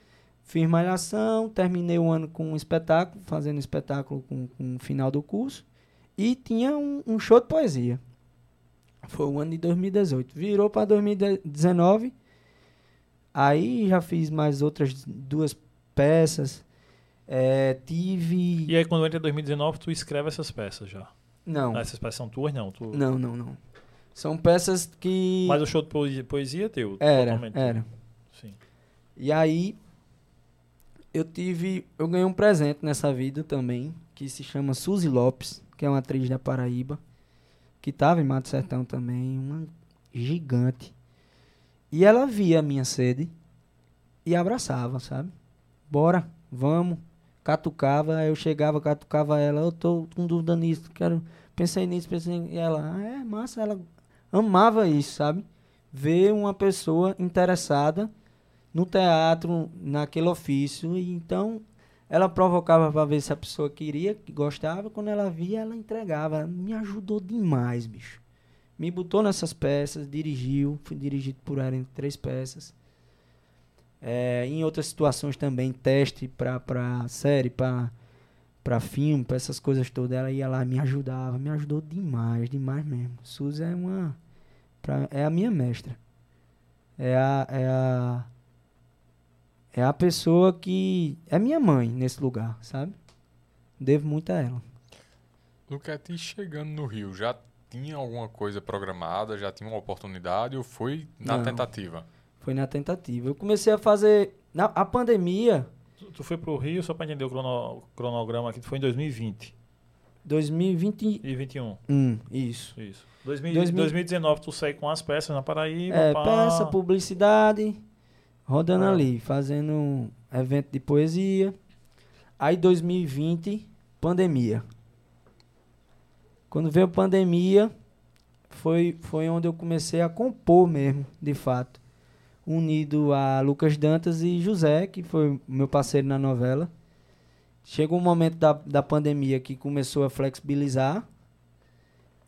fiz malhação, terminei o ano com um espetáculo, fazendo espetáculo com, com o final do curso, e tinha um, um show de poesia. Foi o ano de 2018. Virou para 2019, aí já fiz mais outras duas peças. É, tive. E aí, quando entra em 2019, tu escreve essas peças já. Não, Ah, essas peças são tuas, não. Tu... não, não, não. São peças que. Mas o show de poesia, poesia é teu. Era, totalmente era. Sim. E aí eu tive, eu ganhei um presente nessa vida também, que se chama Suzy Lopes, que é uma atriz da Paraíba, que tava em Mato Sertão também, uma gigante. E ela via a minha sede e abraçava, sabe? Bora, vamos. Catucava, eu chegava, catucava ela, eu tô com dúvida nisso, quero, pensei nisso, pensei. E ela, ah, é massa, ela amava isso, sabe? Ver uma pessoa interessada no teatro, naquele ofício. E então, ela provocava para ver se a pessoa queria, que gostava. Quando ela via, ela entregava. Me ajudou demais, bicho. Me botou nessas peças, dirigiu. Fui dirigido por ela em três peças. É, em outras situações também, teste para série, para filme, para essas coisas todas. Ela ia lá, me ajudava. Me ajudou demais, demais mesmo. Suzy é uma... pra- é a minha mestra. É a, é a é a pessoa que é minha mãe nesse lugar, sabe? Devo muito a ela. Luquete, e chegando no Rio, já tinha alguma coisa programada, já tinha uma oportunidade ou foi na Não. tentativa? Foi na tentativa. Eu comecei a fazer. Na, a pandemia, Tu, tu foi pro Rio, só pra entender o crono- cronograma aqui, tu foi em 2020 2021. e 21. Isso. Isso. 2000, 2000 2019 tu saiu com as peças na Paraíba. É, pá. peça, publicidade, rodando Ah. ali, fazendo um evento de poesia. Aí 2020, pandemia. Quando veio a pandemia, foi, foi onde eu comecei a compor mesmo, de fato. Unido a Lucas Dantas e José, que foi meu parceiro na novela. Chegou um momento da, da pandemia que começou a flexibilizar.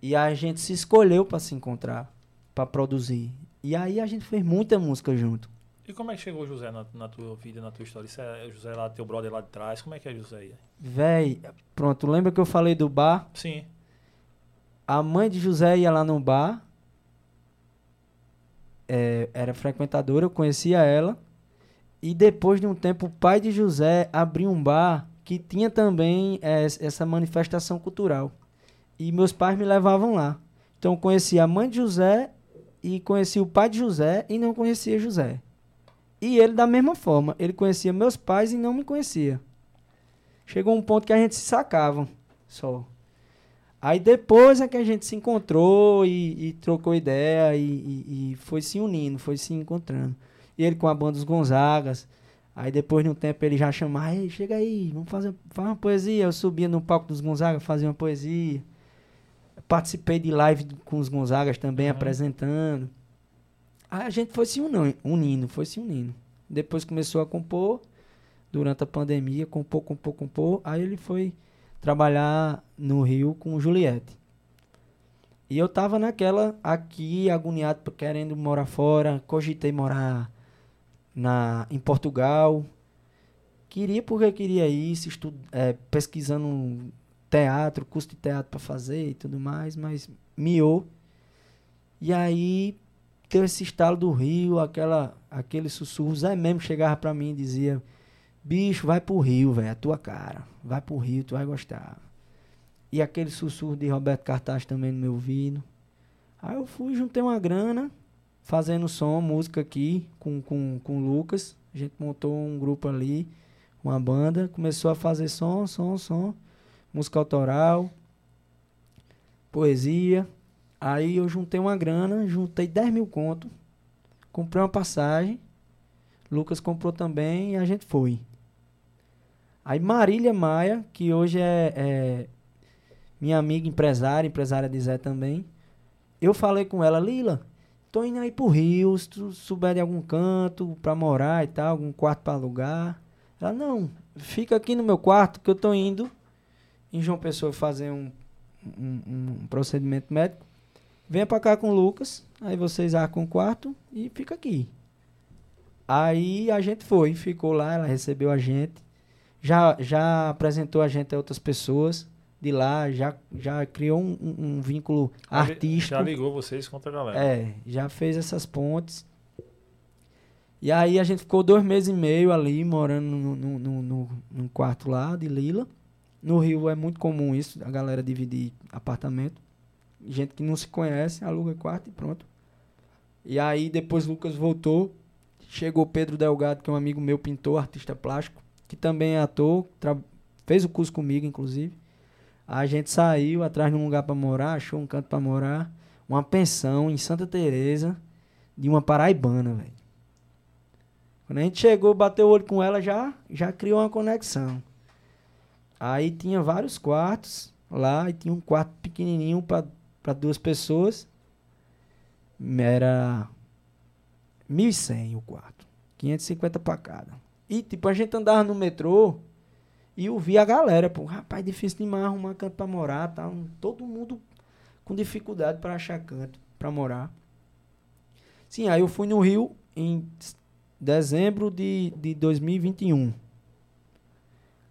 E a gente se escolheu para se encontrar, para produzir. E aí a gente fez muita música junto. E como é que chegou o José na, na tua vida, na tua história? Isso é o José lá, teu brother lá de trás? Como é que é José aí? Véi, pronto, lembra que eu falei do bar? Sim. A mãe de José ia lá no bar. é, era frequentadora, eu conhecia ela. E depois de um tempo, o pai de José abriu um bar que tinha também é, essa manifestação cultural. E meus pais me levavam lá. Então eu conhecia a mãe de José e conhecia o pai de José e não conhecia José. E ele da mesma forma, ele conhecia meus pais e não me conhecia. Chegou um ponto que a gente se sacava só. Aí depois é que a gente se encontrou e, e trocou ideia e, e- e foi se unindo, foi se encontrando. E ele com a banda dos Gonzagas. Aí depois de um tempo ele já chamava, Ei, chega aí, vamos fazer faz uma poesia. Eu subia no palco dos Gonzagas, fazia uma poesia. Participei de live com os Gonzagas também, Uhum. apresentando. Aí a gente foi se uni- unindo, foi se unindo. Depois começou a compor, durante a pandemia, compor, compor, compor. Aí ele foi trabalhar no Rio com Juliette. E eu tava naquela aqui, agoniado, querendo morar fora, cogitei morar na, em Portugal. Queria porque queria isso, estu, é, pesquisando teatro, curso de teatro para fazer e tudo mais, mas miou. E aí teve esse estalo do Rio, aquela, aquele sussurro. Zé mesmo chegava pra mim e dizia: Bicho, vai pro Rio, velho, a tua cara. Vai pro Rio, tu vai gostar. E aquele sussurro de Roberto Cartaz também no meu ouvido. Aí eu fui, juntei uma grana, fazendo som, música aqui com, com, com o Lucas. A gente montou um grupo ali, uma banda, começou a fazer som, som, som, música autoral, poesia. Aí eu juntei uma grana, juntei 10 mil conto, comprei uma passagem, Lucas comprou também e a gente foi. Aí Marília Maia, que hoje é, é minha amiga empresária, empresária de Zé também, eu falei com ela, Lila, tô indo aí pro Rio, se tu souber de algum canto pra morar e tal, algum quarto pra alugar. Ela, não, fica aqui no meu quarto que eu tô indo em João Pessoa fazer um, um, um procedimento médico. Venha pra cá com o Lucas, aí vocês arcam o quarto e fica aqui. Aí a gente foi, ficou lá, ela recebeu a gente, já, já apresentou a gente a outras pessoas de lá, já, já criou um, um- um vínculo artístico. Já ligou vocês contra a galera. É, já fez essas pontes. E aí a gente ficou dois meses e meio ali, morando no, no, no, no- num quarto lá de Lila. No Rio é muito comum isso, a galera dividir apartamento. Gente que não se conhece, aluga quarto e pronto. E aí depois Lucas voltou. Chegou Pedro Delgado, que é um amigo meu, pintor, artista plástico, que também é ator, fez o curso comigo, inclusive. A gente saiu atrás de um lugar pra morar, achou um canto pra morar uma pensão em Santa Teresa de uma paraibana, velho. Quando a gente chegou, bateu o olho com ela, já, já criou uma conexão. Aí tinha vários quartos lá, e tinha um quarto pequenininho para duas pessoas. Era 1.100 o quarto. 550 para cada. E tipo, a gente andava no metrô e eu a galera, pô, rapaz, difícil demais arrumar canto pra morar, tá? Todo mundo com dificuldade para achar canto para morar. Sim, aí eu fui no Rio em dezembro de, de 2021.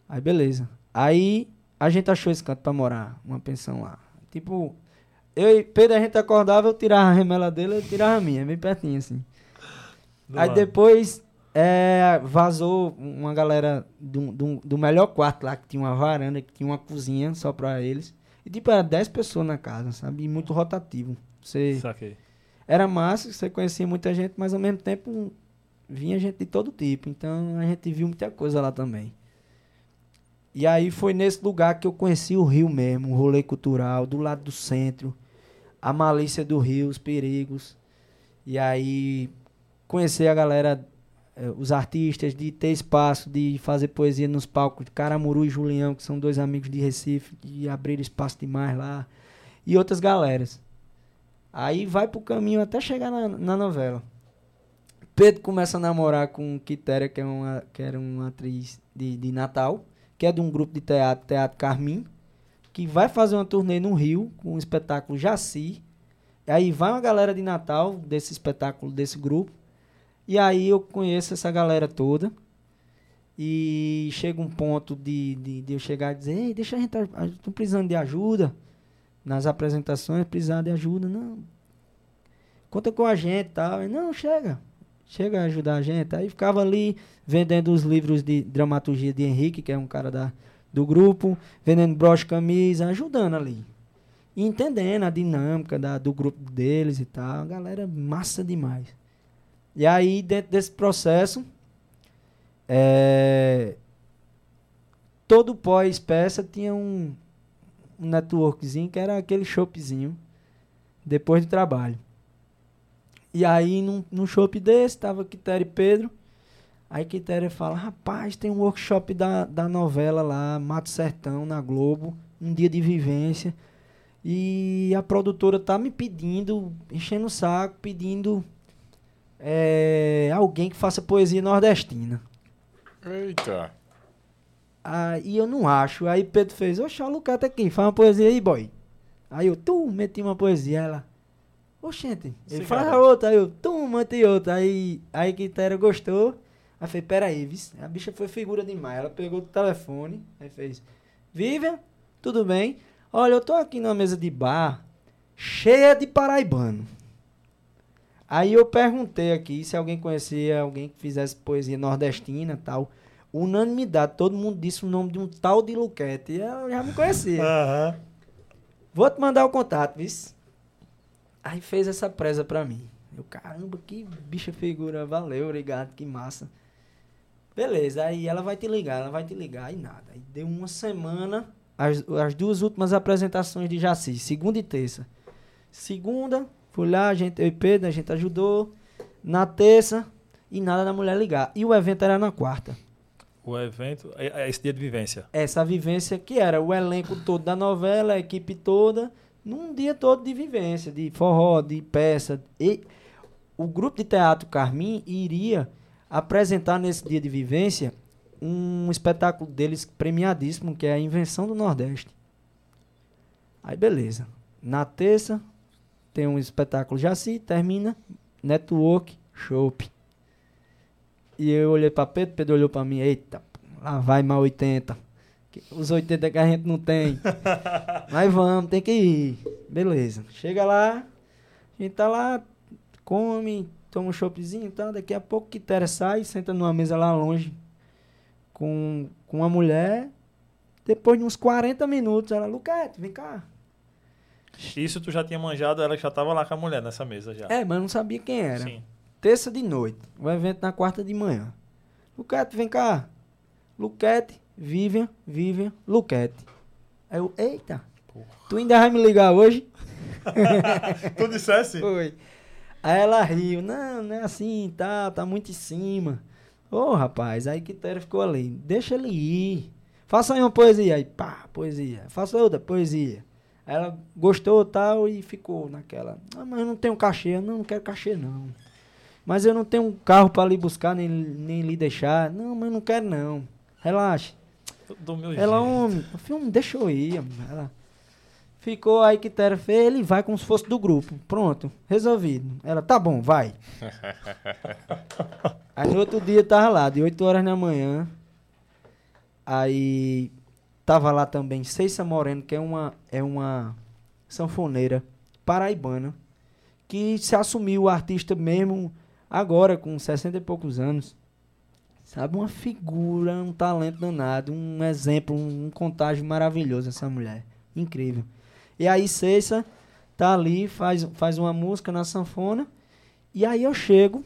Aí beleza. Aí a gente achou esse canto para morar, uma pensão lá. Tipo, eu e Pedro a gente acordava, eu tirava a remela dele, eu tirava a minha, bem pertinho assim. Do aí lado. depois É, vazou uma galera do, do, do melhor quarto lá, que tinha uma varanda, que tinha uma cozinha só pra eles. E tipo, era 10 pessoas na casa, sabe? E muito rotativo. Você, Saquei. era massa, você conhecia muita gente, mas ao mesmo tempo vinha gente de todo tipo. Então a gente viu muita coisa lá também. E aí foi nesse lugar que eu conheci o Rio mesmo, o rolê cultural, do lado do centro, a malícia do Rio, os perigos. E aí conhecer a galera, eh, os artistas, de ter espaço, de fazer poesia nos palcos de Caramuru e Julião, que são dois amigos de Recife, de abrir espaço demais lá. E outras galeras. Aí vai pro caminho até chegar na, na novela. Pedro começa a namorar com Quitéria, que, é uma, que era uma atriz de, de Natal, que é de um grupo de teatro, Teatro Carmim, que vai fazer uma turnê no Rio com o espetáculo Jaci. Aí vai uma galera de Natal desse espetáculo, desse grupo. E aí eu conheço essa galera toda. E chega um ponto de, de, de eu chegar e dizer, ei, deixa a gente, tô precisando de ajuda. Nas apresentações, precisar de ajuda. Não, conta com a gente e tal. E, não, chega. Chega a ajudar a gente. Aí ficava ali vendendo os livros de dramaturgia de Henrique, que é um cara da, do grupo, vendendo broche, camisa, ajudando ali. Entendendo a dinâmica da, do grupo deles e tal. Galera massa demais. E aí, dentro desse processo, é, todo pós-peça tinha um, um networkzinho que era aquele shopzinho depois do trabalho. E aí, num, num shopping desse, tava Quitéria e Pedro. Aí Quitéria fala, rapaz, tem um workshop da, da novela lá, Mato Sertão, na Globo, um dia de vivência. E a produtora tá me pedindo, enchendo o saco, pedindo é, alguém que faça poesia nordestina. Eita. Ah, e eu não acho. Aí Pedro fez, oxe, o Lucas aqui, faz uma poesia aí, boy. Aí eu, tu, meti uma poesia, ela. Oxente, ele faz a outra, aí eu, tu, meti outra. Aí, aí Quitéria gostou. Aí falei, peraí, vis. A bicha foi figura demais. Ela pegou o telefone, aí fez, Vivian, tudo bem? Olha, eu tô aqui numa mesa de bar, cheia de paraibano. Aí eu perguntei aqui se alguém conhecia alguém que fizesse poesia nordestina e tal. Unanimidade, todo mundo disse o nome de um tal de Luquete. E eu já me conhecia. Aham. Vou te mandar o contato, viu? Aí fez essa presa pra mim. Eu, caramba, que bicha figura, valeu, obrigado, que massa. Beleza, aí ela vai te ligar, ela vai te ligar, e nada. Aí deu uma semana, as, as duas últimas apresentações de Jaci, segunda e terça. Segunda, fui lá, a gente, eu e Pedro, a gente ajudou. Na terça, e nada da mulher ligar. E o evento era na quarta. O evento, é, é esse dia de vivência. essa vivência que era o elenco todo da novela, a equipe toda, num dia todo de vivência, de forró, de peça. E o grupo de teatro Carmim iria apresentar nesse dia de vivência um espetáculo deles premiadíssimo, que é a Invenção do Nordeste. Aí beleza. Na terça tem um espetáculo Jaci, termina, network, chopp. E eu olhei pra Pedro, Pedro olhou pra mim, eita, lá vai mais 80. Que- Os 80 que a gente não tem. Mas vamos, tem que ir. Beleza. Chega lá, a gente tá lá, come, toma um choppzinho e tal. Daqui a pouco Quitéria sai, senta numa mesa lá longe com, com uma mulher. Depois de uns 40 minutos, ela, Luquete, vem cá. Isso tu já tinha manjado, ela já tava lá com a mulher nessa mesa já. É, mas eu não sabia quem era. Sim. Terça de noite. O evento na quarta de manhã. Luquete, vem cá. Luquete, Vivian, Vivian, Luquete. Aí eu, eita, Porra. tu ainda vai me ligar hoje? tu dissesse? Foi. Aí ela riu, não, não é assim, tá, tá muito em cima. Ô, rapaz, aí Quitéria ficou ali, deixa ele ir. Faça aí uma poesia, aí pá, poesia. Faça outra, poesia. Aí ela gostou tal e ficou naquela. Ah, mas eu não tenho cachê, eu não, não quero cachê não. Mas eu não tenho um carro pra lhe buscar, nem, nem lhe deixar. Não, mas eu não quero não. Relaxa. Do meu Ela, jeito. homem, o filme deixa eu ir. Ela ficou aí que Tera fez, ele vai como se fosse do grupo. Pronto, resolvido. Ela, tá bom, vai. aí no outro dia tava lá, de 8 horas da manhã. Aí tava lá também Ceissa Moreno, que é uma, é uma sanfoneira paraibana, que se assumiu artista mesmo agora, com 60 e poucos anos. Sabe, uma figura, um talento danado, um exemplo, um, um contágio maravilhoso essa mulher. Incrível. E aí Cessa tá ali, faz, faz uma música na sanfona, e aí eu chego,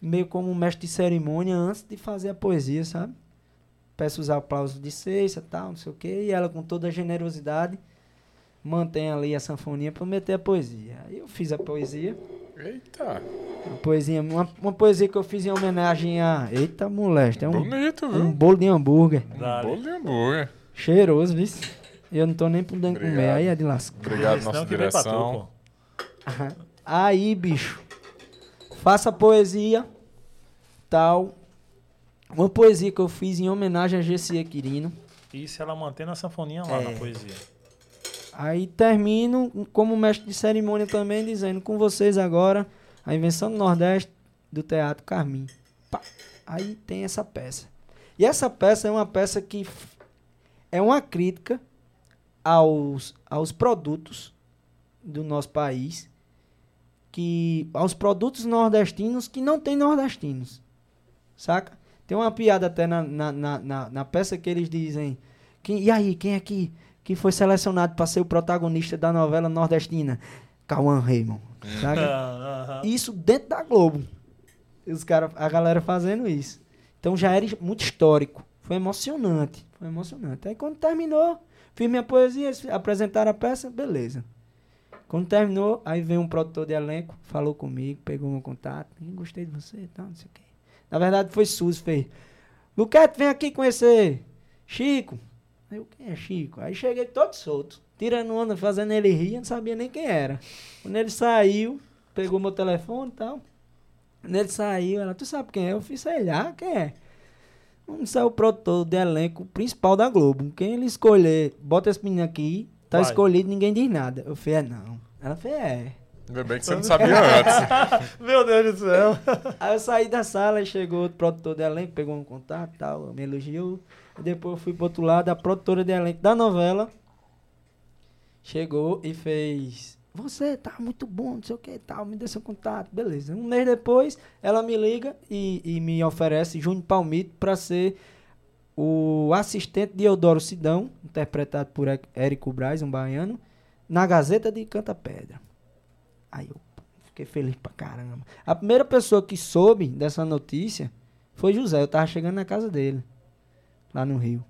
meio como um mestre de cerimônia, antes de fazer a poesia, sabe? Peço os aplausos de Cessa, tal, não sei o quê, e ela com toda a generosidade mantém ali a sanfoninha para meter a poesia. Aí eu fiz a poesia. Eita. Uma poesia, uma, uma poesia que eu fiz em homenagem a. Eita, molesta. É um, Bonito, viu? um bolo de hambúrguer. Um bolo de hambúrguer. Cheiroso, viu? Eu não tô nem podendo Obrigado. comer. Aí é de lascar. Obrigado, nossa tu, direção. Aí, bicho. Faça poesia. Tal. Uma poesia que eu fiz em homenagem a Gessia Quirino. Isso ela mantendo a sanfoninha lá É. na poesia. Aí termino como mestre de cerimônia também, dizendo com vocês agora a invenção do Nordeste do Teatro Carmim. Pá. Aí tem essa peça. E essa peça é uma peça que é uma crítica aos, aos produtos do nosso país, que aos produtos nordestinos que não tem nordestinos. Saca? Tem uma piada até na, na, na, na, peça que eles dizem. Quem, e aí, quem é que, que foi selecionado para ser o protagonista da novela nordestina? Cauã Raymond. Saca? Ah, aham. Isso dentro da Globo. Os cara, a galera fazendo isso. Então já era muito histórico. Foi emocionante. Foi emocionante. Aí quando terminou, fiz minha poesia, eles apresentaram a peça, beleza. Quando terminou, aí veio um produtor de elenco, falou comigo, pegou meu contato. "Ih, Gostei de você e tal, não sei o quê. Na verdade foi Suzy, fez. Luquete, vem aqui conhecer. Chico. Aí eu, quem é Chico? Aí cheguei todo solto, tirando onda, fazendo ele rir, eu não sabia nem quem era. Quando ele saiu, pegou meu telefone e tal. Quando ele saiu, ela, tu sabe quem é? Eu fiz, sei lá, quem é? Vamos ser o produtor de elenco principal da Globo. Quem ele escolher, bota esse menino aqui, tá Vai. escolhido, ninguém diz nada. Eu falei, é não. Ela fez, é. Ainda bem que você não sabia antes. Meu Deus do céu. Aí eu saí da sala e chegou outro produtor de elenco, pegou um contato e tal, me elogiou. E depois eu fui pro outro lado, a produtora de elenco da novela chegou e fez. Você tá muito bom, não sei o que tal, me dê seu contato, beleza. Um mês depois, ela me liga e, e me oferece Júnior Palmito para ser o assistente de Eudoro Sidão, interpretado por Érico Braz, um baiano, na Gazeta de Canta Pedra. Aí eu fiquei feliz pra caramba. A primeira pessoa que soube dessa notícia foi José. Eu tava chegando na casa dele, lá no Rio.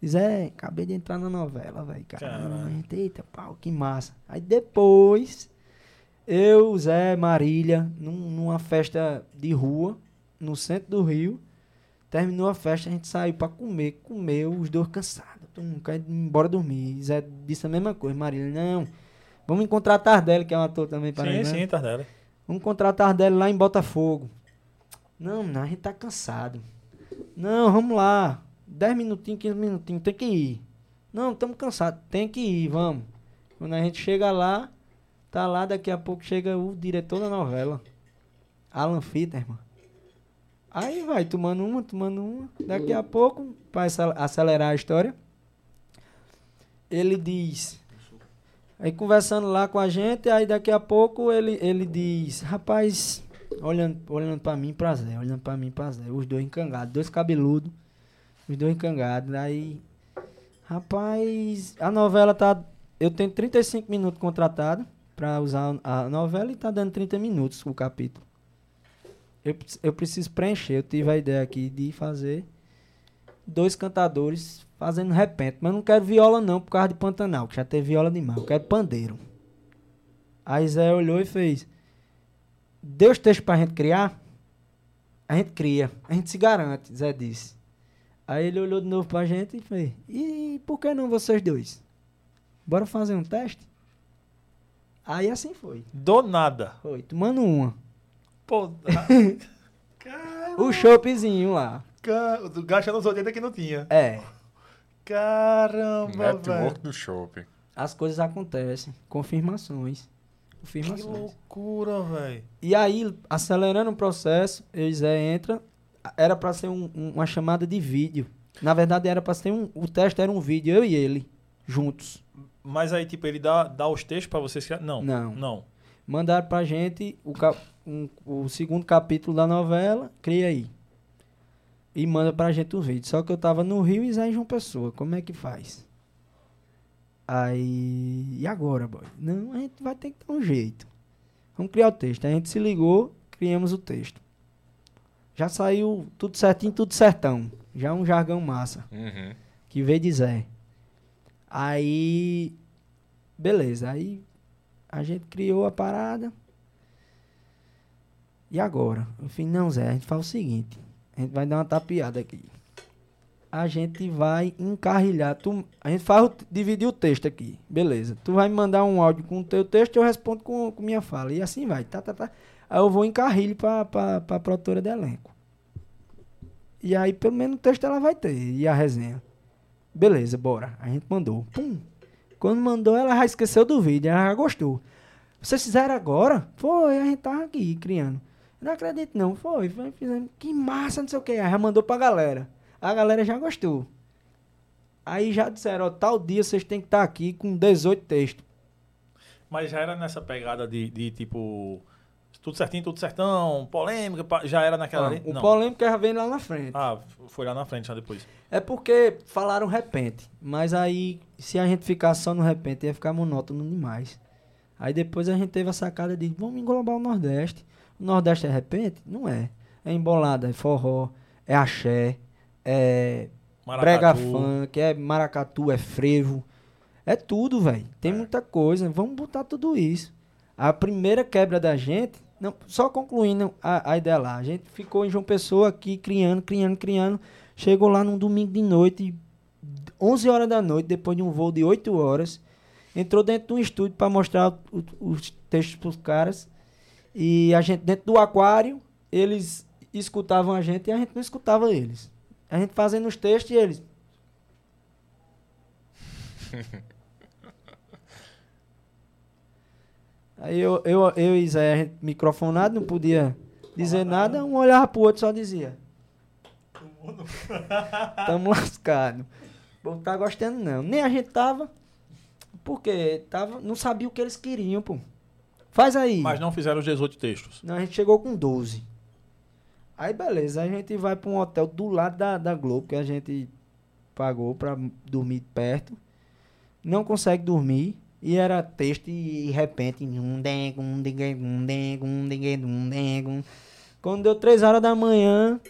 Fiz, é, acabei de entrar na novela, velho. Caramba, eita, pau, que massa. Aí depois, eu, Zé, Marília, num- numa festa de rua, no centro do Rio. Terminou a festa, a gente saiu pra comer, comeu, os dois cansados. Todo mundo quer ir embora dormir. Zé disse a mesma coisa, Marília, não. Vamos encontrar a Tardelli, que é um ator também para Sim, sim, Tardelli. Vamos contratar a Tardelli lá em Botafogo. Não, não, a gente tá cansado. Não, vamos lá. 10 minutinhos, 15 minutinhos, tem que ir. Não, estamos cansados, tem que ir, vamos. Quando a gente chega lá, tá lá, daqui a pouco chega o diretor da novela. Alan Fitterman. Aí vai tomando uma, tomando uma. Daqui a pouco, para acelerar a história, ele diz. Aí conversando lá com a gente, aí daqui a pouco ele, ele diz, rapaz, olhando, olhando pra mim pra Zé, olhando pra mim pra Zé, os dois encangados, dois cabeludos, os dois encangados. Aí, rapaz, a novela tá. Eu tenho 35 minutos contratado pra usar a novela e tá dando 30 minutos o capítulo. Eu, eu preciso preencher, eu tive a ideia aqui de fazer dois cantadores fazendo repente. Mas eu não quero viola não, por causa de Pantanal, que já teve viola demais. Eu quero pandeiro. Aí Zé olhou e fez. Deus texto pra gente criar? A gente cria. A gente se garante, Zé disse. Aí ele olhou de novo pra gente e fez. E por que não vocês dois? Bora fazer um teste? Aí assim foi. Do nada. Foi, tomando uma. Pô, O choppzinho lá. ca- gasta nos 80 que não tinha. É. Caramba, velho. Network do shopping. As coisas acontecem. Confirmações. Que Confirmações. loucura, velho. E aí, acelerando o processo, eu Zé entra. Era pra ser um- um- uma chamada de vídeo. Na verdade, era pra ser um. O teste era um vídeo, eu e ele, juntos. Mas aí, tipo, ele dá, dá os textos pra vocês? Não. Não. Não. Mandaram pra gente o, ca- um- o segundo capítulo da novela. Cria aí. e manda pra gente o vídeo. Só que eu tava no Rio e Zé em João Pessoa. Como é que faz? Aí. E agora, boy? Não, a gente vai ter que dar um jeito. Vamos criar o texto. A gente se ligou, criamos o texto. Já saiu tudo certinho, tudo certão. Já um jargão massa. Uhum. Que veio de Zé. Aí. Beleza. Aí a gente criou a parada. E agora? Enfim, não, Zé, a gente faz o seguinte. A gente vai dar uma tapeada aqui. A gente vai encarrilhar. Tu, a gente faz o, dividir o texto aqui. Beleza. Tu vai me mandar um áudio com o teu texto eu respondo com, com minha fala. E assim vai. Tá, tá, tá. Aí eu vou encarrilho pra, pra, pra produtora de elenco. E aí, pelo menos, o texto ela vai ter. E a resenha. Beleza, bora. A gente mandou. Pum. Quando mandou, ela já esqueceu do vídeo. Ela já gostou. Vocês fizeram agora? Foi, a gente tava aqui criando. Não acredito não. Foi, foi fizemos. Que massa, não sei o que. Aí já mandou pra galera. A galera já gostou. Aí já disseram, ó, tal dia vocês têm que estar aqui com 18 textos. Mas já era nessa pegada de, de tipo. Tudo certinho, tudo certão, polêmica, já era naquela Não, ali? o polêmico já vem lá na frente. Ah, foi lá na frente já depois. É porque falaram repente. Mas aí, se a gente ficasse só no repente, ia ficar monótono demais. Aí depois a gente teve a sacada de vamos englobar o Nordeste. O Nordeste é repente? Não é. É embolada, é forró, é axé, é brega funk, é maracatu, é frevo. É tudo, velho. Tem É. muita coisa. Vamos botar tudo isso. A primeira quebra da gente, não, só concluindo a, a ideia lá, a gente ficou em João Pessoa aqui criando, criando, criando. Chegou lá num domingo de noite, 11 horas da noite, depois de um voo de 8 horas. Entrou dentro de um estúdio para mostrar o- os textos pros caras. E a gente, dentro do aquário, eles escutavam a gente e a gente não escutava eles. A gente fazendo os textos e eles. Aí eu, eu, eu e Zé, a gente microfonado, não podia dizer nada, um olhava pro outro e só dizia. Tamo lascado. O povo tá gostando não. Nem a gente tava, porque tava, não sabia o que eles queriam, pô. Faz aí. Mas não fizeram os 18 textos. Não, a gente chegou com 12. Aí beleza, a gente vai pra um hotel do lado da, da Globo, que a gente pagou pra dormir perto. Não consegue dormir. E era texto e, de repente. Quando deu 3 horas da manhã,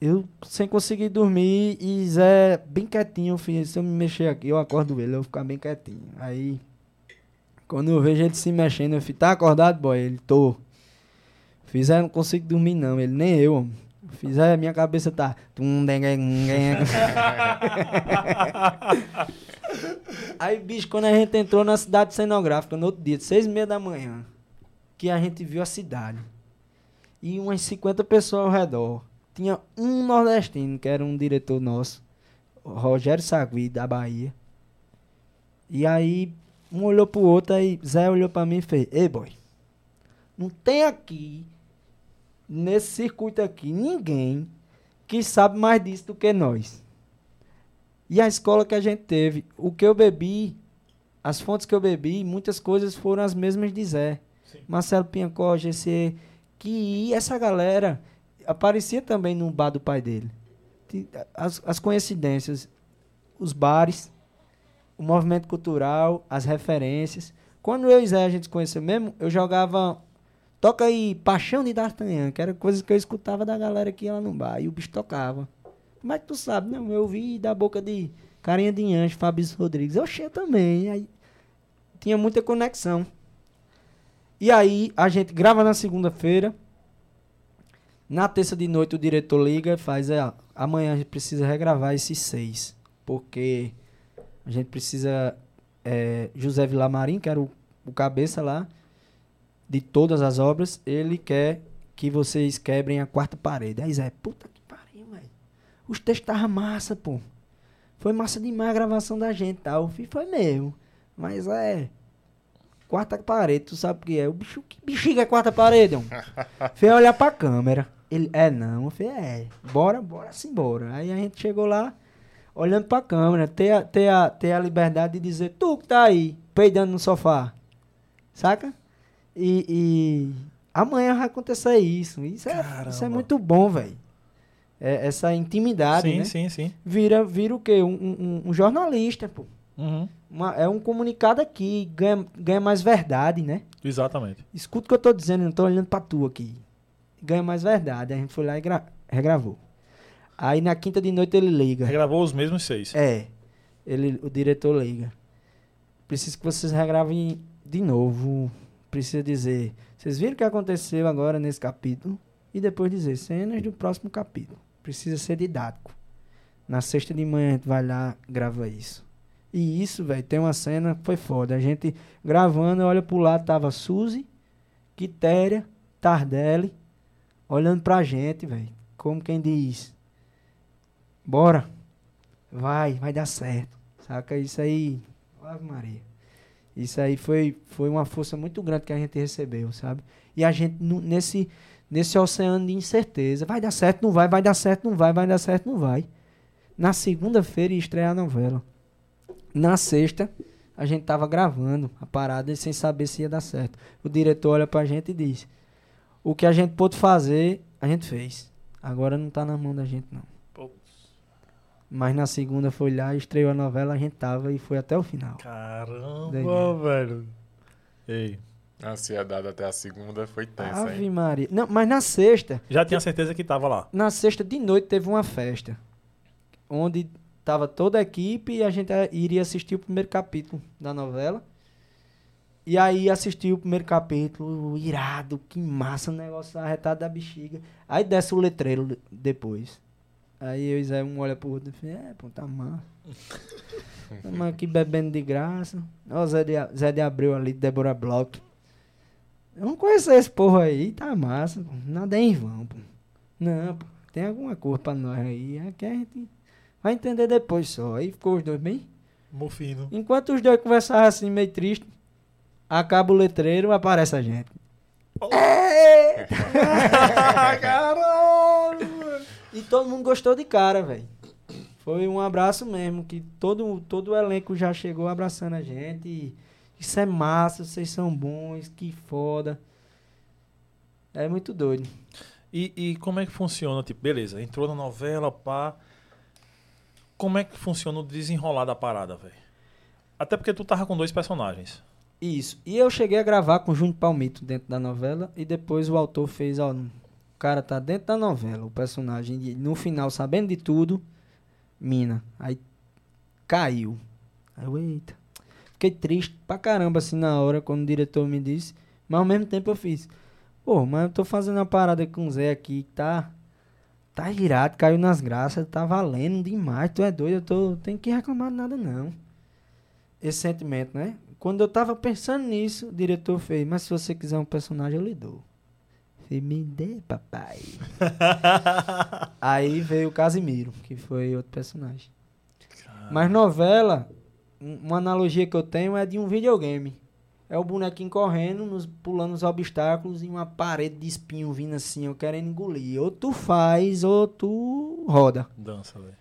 eu sem conseguir dormir e Zé bem quietinho, filho, se eu me mexer aqui, eu acordo ele, eu vou ficar bem quietinho. Aí, quando eu vejo ele se mexendo, eu fico, tá acordado, boy? Ele, tô. Fizer, não consigo dormir não, ele nem eu. homem. Fizer, minha cabeça tá... Aí, bicho, quando a gente entrou na cidade cenográfica, no outro dia, seis e meia da manhã, que a gente viu a cidade. E umas 50 pessoas ao redor. Tinha um nordestino, que era um diretor nosso, Rogério Sagui, da Bahia. E aí, um olhou pro outro, aí Zé olhou pra mim e fez, ei, boy, não tem aqui, nesse circuito aqui, ninguém que sabe mais disso do que nós. E a escola que a gente teve, o que eu bebi, as fontes que eu bebi, muitas coisas foram as mesmas de Zé. Sim. Marcelo Piancó, GC, que essa galera aparecia também no bar do pai dele. As, as coincidências, os bares, o movimento cultural, as referências. Quando eu e Zé a gente se conheceu mesmo, eu jogava. Toca aí Paixão de D'Artagnan, que era coisa que eu escutava da galera que ia lá no bar. E o bicho tocava. Como é que tu sabe? Não, eu vi da boca de Carinha de Anjo, Fabrício Rodrigues. Eu achei também. Aí tinha muita conexão. E aí a gente grava na segunda-feira. Na terça de noite o diretor liga e faz, é, amanhã a gente precisa regravar esses seis. Porque a gente precisa. é, José Vilamarim, que era o, o cabeça lá de todas as obras, ele quer que vocês quebrem a quarta parede. Aí Zé, puta que. Os textos estavam massa, pô. Foi massa demais a gravação da gente tal. Fui, Foi mesmo. Mas é. Quarta parede, tu sabe o que é? O bicho, que bexiga é quarta parede, homem? Fui olhar pra câmera. Ele, é não, eu falei, é. Bora, bora, simbora. Aí a gente chegou lá, olhando pra câmera, ter a, ter a, ter a liberdade de dizer, tu que tá aí, peidando no sofá. Saca? E, e amanhã vai acontecer isso. Isso é, isso é muito bom, velho. É, essa intimidade, sim, né? sim, sim. Vira, vira o quê? Um, um- um jornalista, pô. Uhum. Uma- é um comunicado aqui, ganha, ganha mais verdade, né? Exatamente. Escuta o que eu tô dizendo, não tô olhando pra tu aqui. Ganha mais verdade. A gente foi lá e gra- regravou. Aí na quinta de noite ele liga. Regravou os mesmos seis. É. Ele, o diretor liga. Preciso que vocês regravem de novo. Precisa dizer. Vocês viram o que aconteceu agora nesse capítulo? E depois dizer cenas do próximo capítulo. Precisa ser didático. Na sexta de manhã a gente vai lá, grava isso. E isso, velho, tem uma cena que foi foda. A gente gravando, olha pro lado, tava Suzy, Quitéria, Tardelli, olhando pra gente, velho. Como quem diz. Bora. Vai, vai dar certo. Saca? Isso aí. Ave Maria. Isso aí foi, foi uma força muito grande que a gente recebeu, sabe? E a gente, nesse, nesse oceano de incerteza, vai dar certo, não vai, vai dar certo, não vai, vai dar certo, não vai. Na segunda-feira ia estrear a novela. Na sexta, a gente tava gravando a parada sem saber se ia dar certo. O diretor olha pra gente e diz: O que a gente pôde fazer, a gente fez. Agora não tá na mão da gente, não. Mas na segunda foi lá, estreou a novela, a gente tava e foi até o final. Caramba, velho. Ei. A ansiedade até a segunda foi tensa, Ave hein? Maria. Não, mas na sexta, Já tinha certeza que tava lá. na sexta de noite teve uma festa. Onde tava toda a equipe e a gente eh, iria assistir o primeiro capítulo da novela. E aí assisti o primeiro capítulo, irado, que massa, o negócio arretado da bexiga. Aí desce o letreiro le- depois. Aí eu e Zé um olha pro outro e fala, é, pô, tá massa. Estamos aqui bebendo de graça. Ó, o Zé de, Zé de Abreu ali, Débora Bloch. Vamos conhecer esse povo aí, tá massa, pô. Nada é em vão, pô. Não, pô, tem alguma coisa pra nós aí. Aqui a gente vai entender depois só. Aí ficou os dois bem. Mofino. Enquanto os dois conversavam assim, meio triste, acaba o letreiro, aparece a gente. É! Caralho. E todo mundo gostou de cara, velho. Foi um abraço mesmo, que todo, todo o elenco já chegou abraçando a gente. E isso é massa, vocês são bons, que foda. É muito doido. E, e como é que funciona? Tipo, beleza, entrou na novela, pá. Como é que funciona o desenrolar da parada, velho? Até porque tu tava com dois personagens. Isso. E eu cheguei a gravar com o Júnior Palmito dentro da novela. E depois o autor fez, ó. O cara tá dentro da novela, o personagem. E no final, sabendo de tudo, mina. Aí caiu. Aí eu, eita. Fiquei triste pra caramba assim na hora quando o diretor me disse. Mas ao mesmo tempo eu fiz. Pô, mas eu tô fazendo uma parada com o Zé aqui que tá. Tá irado, caiu nas graças, tá valendo demais. Tu é doido, eu tô. Tenho que reclamar de nada não. Esse sentimento, né? Quando eu tava pensando nisso, o diretor fez, mas se você quiser um personagem, eu lhe dou. Falei, me dê, papai. Aí veio o Casimiro, que foi outro personagem. Mas novela, uma analogia que eu tenho é de um videogame. É o bonequinho correndo, nos, pulando os obstáculos e uma parede de espinho vindo assim, eu querendo engolir. Ou tu faz, ou tu roda. Dança, velho.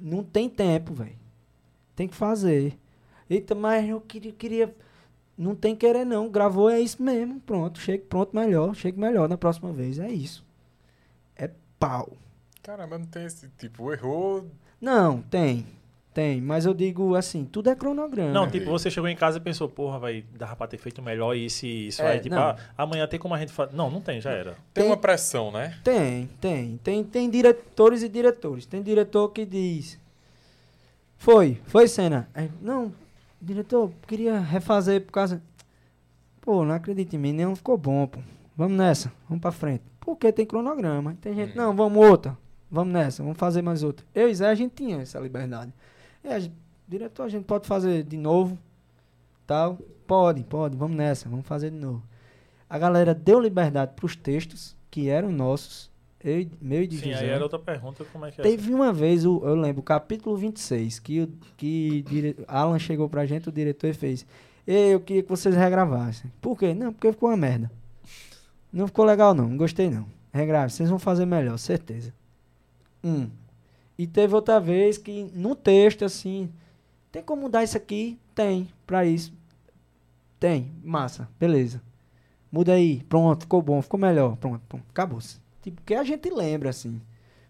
Não tem tempo, velho. Tem que fazer. Eita, mas eu queria, queria. Não tem querer, não. Gravou, é isso mesmo. Pronto, chega pronto melhor. Chega melhor na próxima vez. É isso. É pau. Caramba, não tem esse tipo, errou. Não, tem. Tem. Mas eu digo assim, tudo é cronograma. Não, tipo, você chegou em casa e pensou, porra, vai, dava pra ter feito melhor isso e isso. É, aí, tipo, ah, amanhã tem como a gente fazer. Não, não tem, já era. Tem, Tem- uma pressão, né? Tem, tem. Tem, tem diretores e diretores. Tem diretor que diz. Foi, foi cena. Aí, não, diretor, queria refazer por causa. Pô, não acredito em mim, não ficou bom, pô. Vamos nessa, vamos pra frente. Porque tem cronograma. Tem gente, Hum. não, vamos outra. Vamos nessa, vamos fazer mais outra. Eu e Zé, a gente tinha essa liberdade. Gente, diretor, a gente pode fazer de novo, tal. Pode, pode, vamos nessa, vamos fazer de novo. A galera deu liberdade pros textos, que eram nossos, eu, meu e de Sim, aí era outra pergunta, como é que é? Teve uma vez, o- eu lembro, o capítulo 26, que, que dire- Alan chegou pra gente, o diretor, e fez. Eu queria que vocês regravassem. Por quê? Não, porque ficou uma merda. Não ficou legal, não. Não gostei, não. Regrave, vocês vão fazer melhor, certeza. Um. E teve outra vez que, no texto, assim, tem como mudar isso aqui? Tem, pra isso. Tem, massa, beleza. Muda aí, pronto, ficou bom, ficou melhor, pronto, pronto acabou-se. Tipo, que a gente lembra, assim.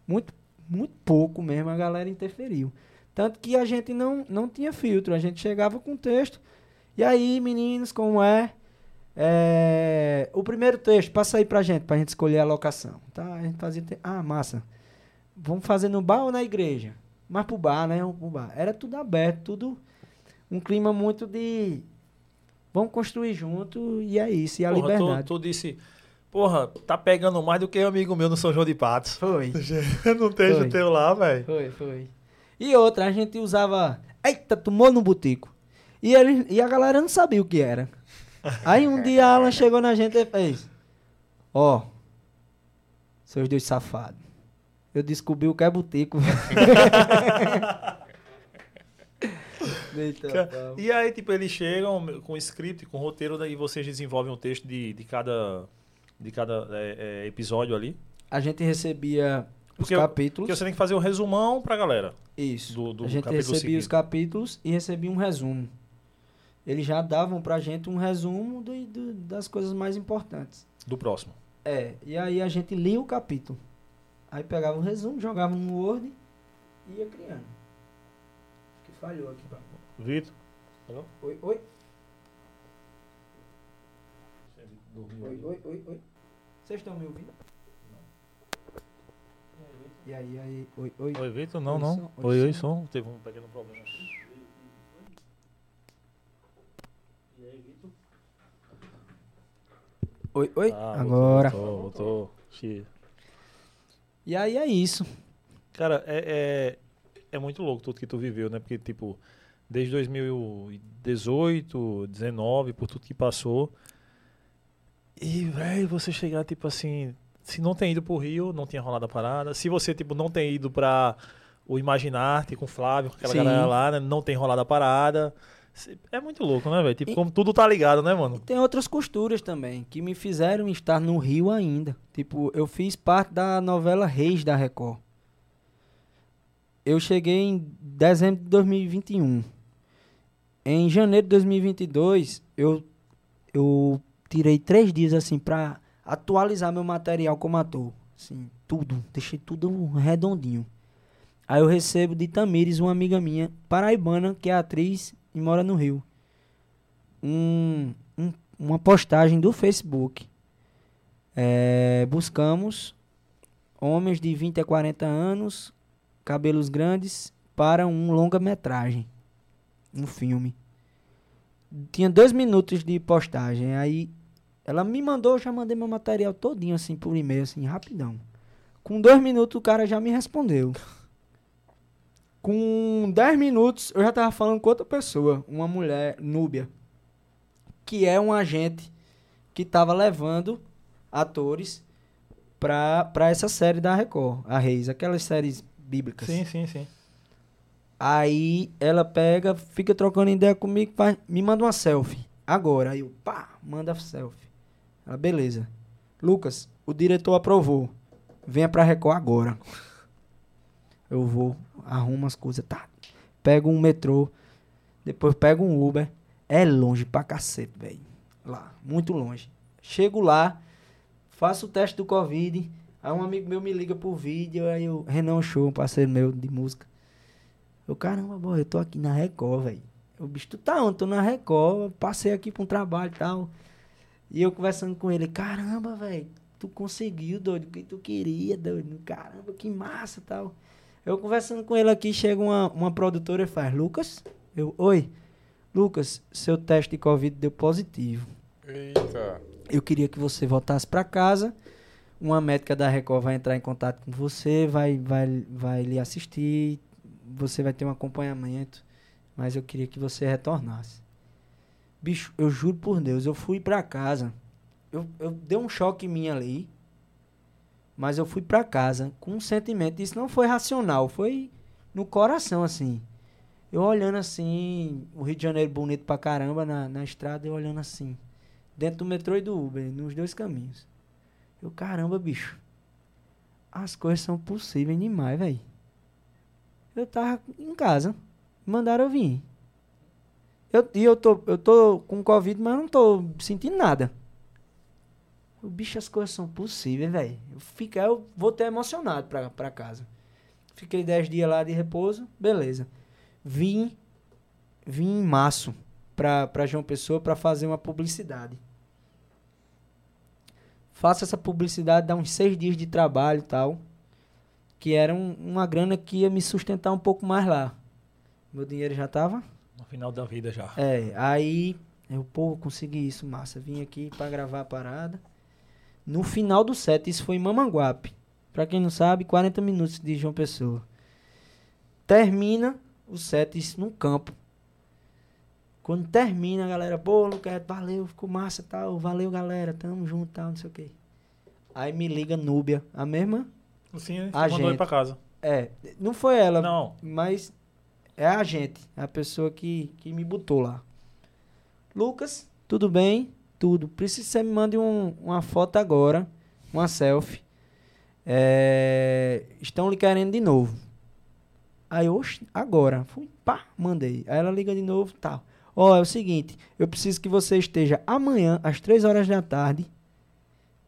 Muito muito pouco mesmo a galera interferiu. Tanto que a gente não, não tinha filtro, a gente chegava com texto. E aí, meninos, como é? É, o primeiro texto, passa aí pra gente, pra gente escolher a locação. Tá? A gente fazia. Ah, massa. Vamos fazer no bar ou na igreja? Mas pro bar, né? Pro bar. Era tudo aberto, tudo. Um clima muito de. Vamos construir junto e é isso. E a Porra, liberdade. tu, tu disse, porra, tá pegando mais do que um amigo meu no São João de Patos. Foi. não tem Foi. teu lá, velho. Foi, foi. E outra, a gente usava. Eita, tomou no botico. E, ele, e a galera não sabia o que era. Aí um dia a Alan chegou na gente e fez: Ó, seus dois safados. Eu descobri o que é botico. Eita. E aí, tipo, eles chegam com script, com roteiro, daí vocês desenvolvem um texto de, de cada, de cada é, é, episódio ali. A gente recebia os Porque eu- capítulos. Porque você tem que fazer um resumão pra galera. Isso. do- do a gente recebia os seguinte. capítulos e recebia um resumo. Eles já davam pra gente um resumo do- do- das coisas mais importantes. Do próximo. É, e aí a gente lia o capítulo. Aí pegava o resumo, jogava no Word e ia criando. Acho que falhou aqui. pá. Vitor? Oi, oi. Oi, oi, oi, oi. Vocês estão me ouvindo? E aí, aí, oi, oi. Oi, Vitor? Não, Oi, não. som, oi, Oi, som. som. Teve um pequeno problema aqui. Oi, oi. Ah, Agora. Voltou, voltou. Xi. E aí é isso. Cara, é, é, é muito louco tudo que tu viveu, né? Porque, tipo, desde 2018, 19, por tudo que passou. E, velho, você chegar, tipo assim, se não tem ido pro Rio, não tinha rolado a parada. Se você, tipo, não tem ido pra o Imaginarte com o Flávio, com aquela Sim. galera lá, né? Não tem rolado a parada. É muito louco, né, velho? Tipo, E- como tudo tá ligado, né, E mano? tem outras costuras também, que me fizeram estar no Rio ainda. Tipo, eu fiz parte da novela Reis da Record. Eu cheguei em dezembro de 2021. Em janeiro de 2022, eu, eu tirei três dias assim pra atualizar meu material como ator. Assim, tudo. Deixei tudo redondinho. Aí eu recebo de Tamires, uma amiga minha, paraibana, que é atriz e mora no Rio. Um, um- uma postagem do Facebook. É, buscamos homens de 20 a 40 anos, cabelos grandes, para um longa-metragem. Um filme. Tinha dois minutos de postagem. Aí ela me mandou, eu já mandei meu material todinho assim por e-mail, assim, rapidão. Com dois minutos o cara já me respondeu. Com 10 minutos eu já tava falando com outra pessoa, uma mulher, Núbia, que é um agente que tava levando atores pra, pra essa série da Record, a Reis, aquelas séries bíblicas. Sim, sim, sim. Aí ela pega, fica trocando ideia comigo, faz- me manda uma selfie. Agora, aí eu, pá, manda a selfie. Ela, beleza. Lucas, o diretor aprovou. Venha pra Record agora. Eu vou, arrumo as coisas, tá. Pego um metrô, depois pego um Uber. É longe pra cacete, velho. Lá, muito longe. Chego lá, faço o teste do Covid. Aí um amigo meu me liga por vídeo, aí o Renan Show, um parceiro meu de música. Eu, caramba, boy, eu tô aqui na Record, velho. O bicho, tu tá onde? Tô na Record, passei aqui pra um trabalho e tal. E eu conversando com ele, caramba, velho, tu conseguiu, doido, o que tu queria, doido. Caramba, que massa e tal. Eu conversando com ele aqui, chega uma, uma produtora e faz, Lucas? Eu, oi, Lucas, seu teste de Covid deu positivo. Eita. Eu queria que você voltasse para casa. Uma médica da Record vai entrar em contato com você, vai, vai, vai lhe assistir. Você vai ter um acompanhamento. Mas eu queria que você retornasse. Bicho, eu juro por Deus, eu fui para casa. Eu, eu dei um choque em mim ali. Mas eu fui para casa com um sentimento. Isso não foi racional, foi no coração, assim. Eu olhando assim, o Rio de Janeiro bonito pra caramba na, na estrada, eu olhando assim dentro do metrô e do Uber, nos dois caminhos. Eu, caramba, bicho. As coisas são possíveis demais, velho. Eu tava em casa. Mandaram eu vir. Eu, e eu tô, eu tô com Covid, mas não tô sentindo nada. O bicho, as coisas são possíveis, velho. Eu fico, eu voltei emocionado pra, pra casa. Fiquei 10 dias lá de repouso, beleza. Vim, vim em março pra, pra João Pessoa pra fazer uma publicidade. Faço essa publicidade, dá uns seis dias de trabalho e tal. Que era um- uma grana que ia me sustentar um pouco mais lá. Meu dinheiro já tava No final da vida já. é, aí eu, pô, consegui isso, massa. Vim aqui pra gravar a parada. No final do set, isso foi em Mamanguape. Pra quem não sabe, 40 minutos de João Pessoa. Termina o set, isso num campo. Quando termina, a galera, pô, Luquete, valeu, ficou massa e tal. Valeu, galera, tamo junto tal, não sei o quê. Aí me liga Núbia, a mesma? Sim? A Você mandou gente. ir pra casa. É, não foi ela, Não. mas é a gente, a pessoa que, que me botou lá. Lucas, tudo bem? Tudo. Preciso que você me mande um- uma foto agora, uma selfie. É, estão lhe querendo de novo. Aí, oxe, agora. Fui, pá, mandei. Aí ela liga de novo, tal. Ó, é o seguinte, eu preciso que você esteja amanhã, às 3 horas da tarde.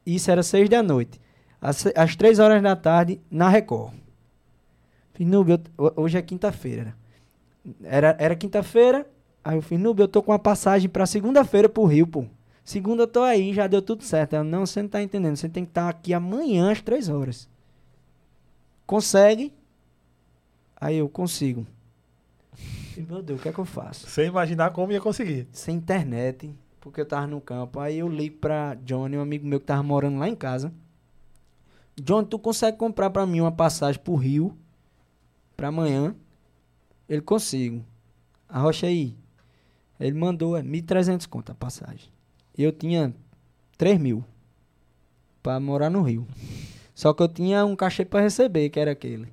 Isso era 6 da noite. Às, às 3 horas da tarde, na Record. Fiz, hoje é quinta-feira. Era, era quinta-feira, aí eu fiz, eu tô com uma passagem pra segunda-feira pro Rio, pô. Segunda eu tô aí, já deu tudo certo. Ela, não, você não tá entendendo, você tem que estar aqui amanhã às três horas. Consegue? Aí eu consigo. Fiz, Meu Deus, o que é que eu faço? Sem imaginar como ia conseguir. sem internet, porque eu tava no campo. Aí eu ligo pra Johnny, um amigo meu que tava morando lá em casa. Johnny, tu consegue comprar pra mim uma passagem pro Rio pra amanhã? Ele consigo. Arrocha aí. Ele mandou, é 1.300 conto a passagem. E eu tinha 3 mil pra morar no Rio. Só que eu tinha um cachê pra receber, que era aquele.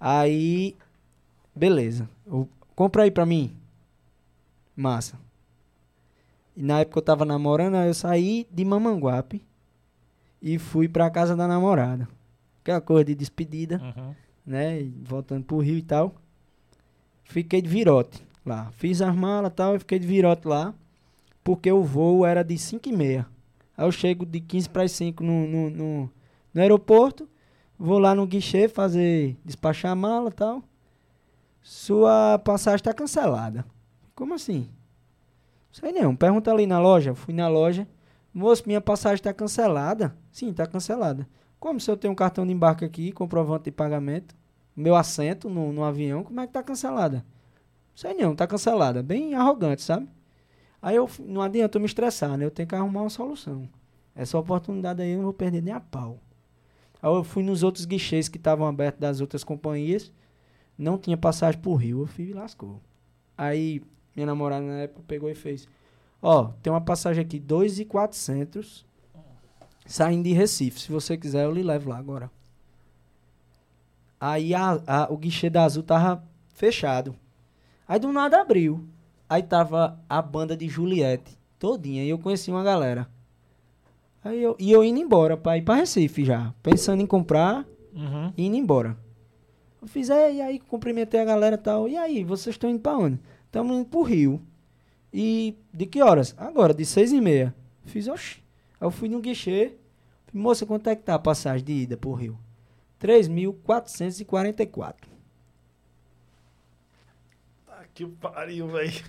Aí, beleza. Eu, compra aí pra mim. Massa. E na época eu tava namorando, eu saí de Mamanguape e fui pra casa da namorada. Aquela coisa de despedida, Uhum. né? Voltando pro Rio e tal. Fiquei de virote lá. Fiz as malas e tal e fiquei de virote lá. Porque o voo era de 5 e meia. Aí eu chego de 15 para as 5 no, no, no, no aeroporto. Vou lá no guichê fazer, despachar a mala e tal. Sua passagem está cancelada. Como assim? Sei não. Pergunta ali na loja. Fui na loja. Moço, minha passagem está cancelada. Sim, está cancelada. Como se eu tenho um cartão de embarque aqui, comprovante de pagamento, meu assento no, no avião, como é que tá cancelada? Sei não, tá cancelada. Bem arrogante, sabe? Aí eu, não adianta eu me estressar, né? Eu tenho que arrumar uma solução. Essa oportunidade aí eu não vou perder nem a pau. Aí eu fui nos outros guichês que estavam abertos das outras companhias. Não tinha passagem pro Rio. Eu fui e lascou. Aí minha namorada na época pegou e fez. Ó, tem uma passagem aqui, 2,400 saindo de Recife. Se você quiser, eu lhe levo lá agora. Aí a- a- o guichê da Azul tava fechado. Aí do nada abriu. Aí tava a banda de Juliette todinha. E eu conheci uma galera. Aí eu, e eu indo embora pra ir pra Recife já. Pensando em comprar Uhum. e indo embora. Eu fiz, é, e aí cumprimentei a galera e tal. E aí, vocês estão indo pra onde? Estamos indo pro Rio. E de que horas? Agora, de seis e meia. Fiz, oxi. Aí eu fui no guichê. Moça, quanto é que tá a passagem de ida pro Rio? 3.444. Que pariu, velho.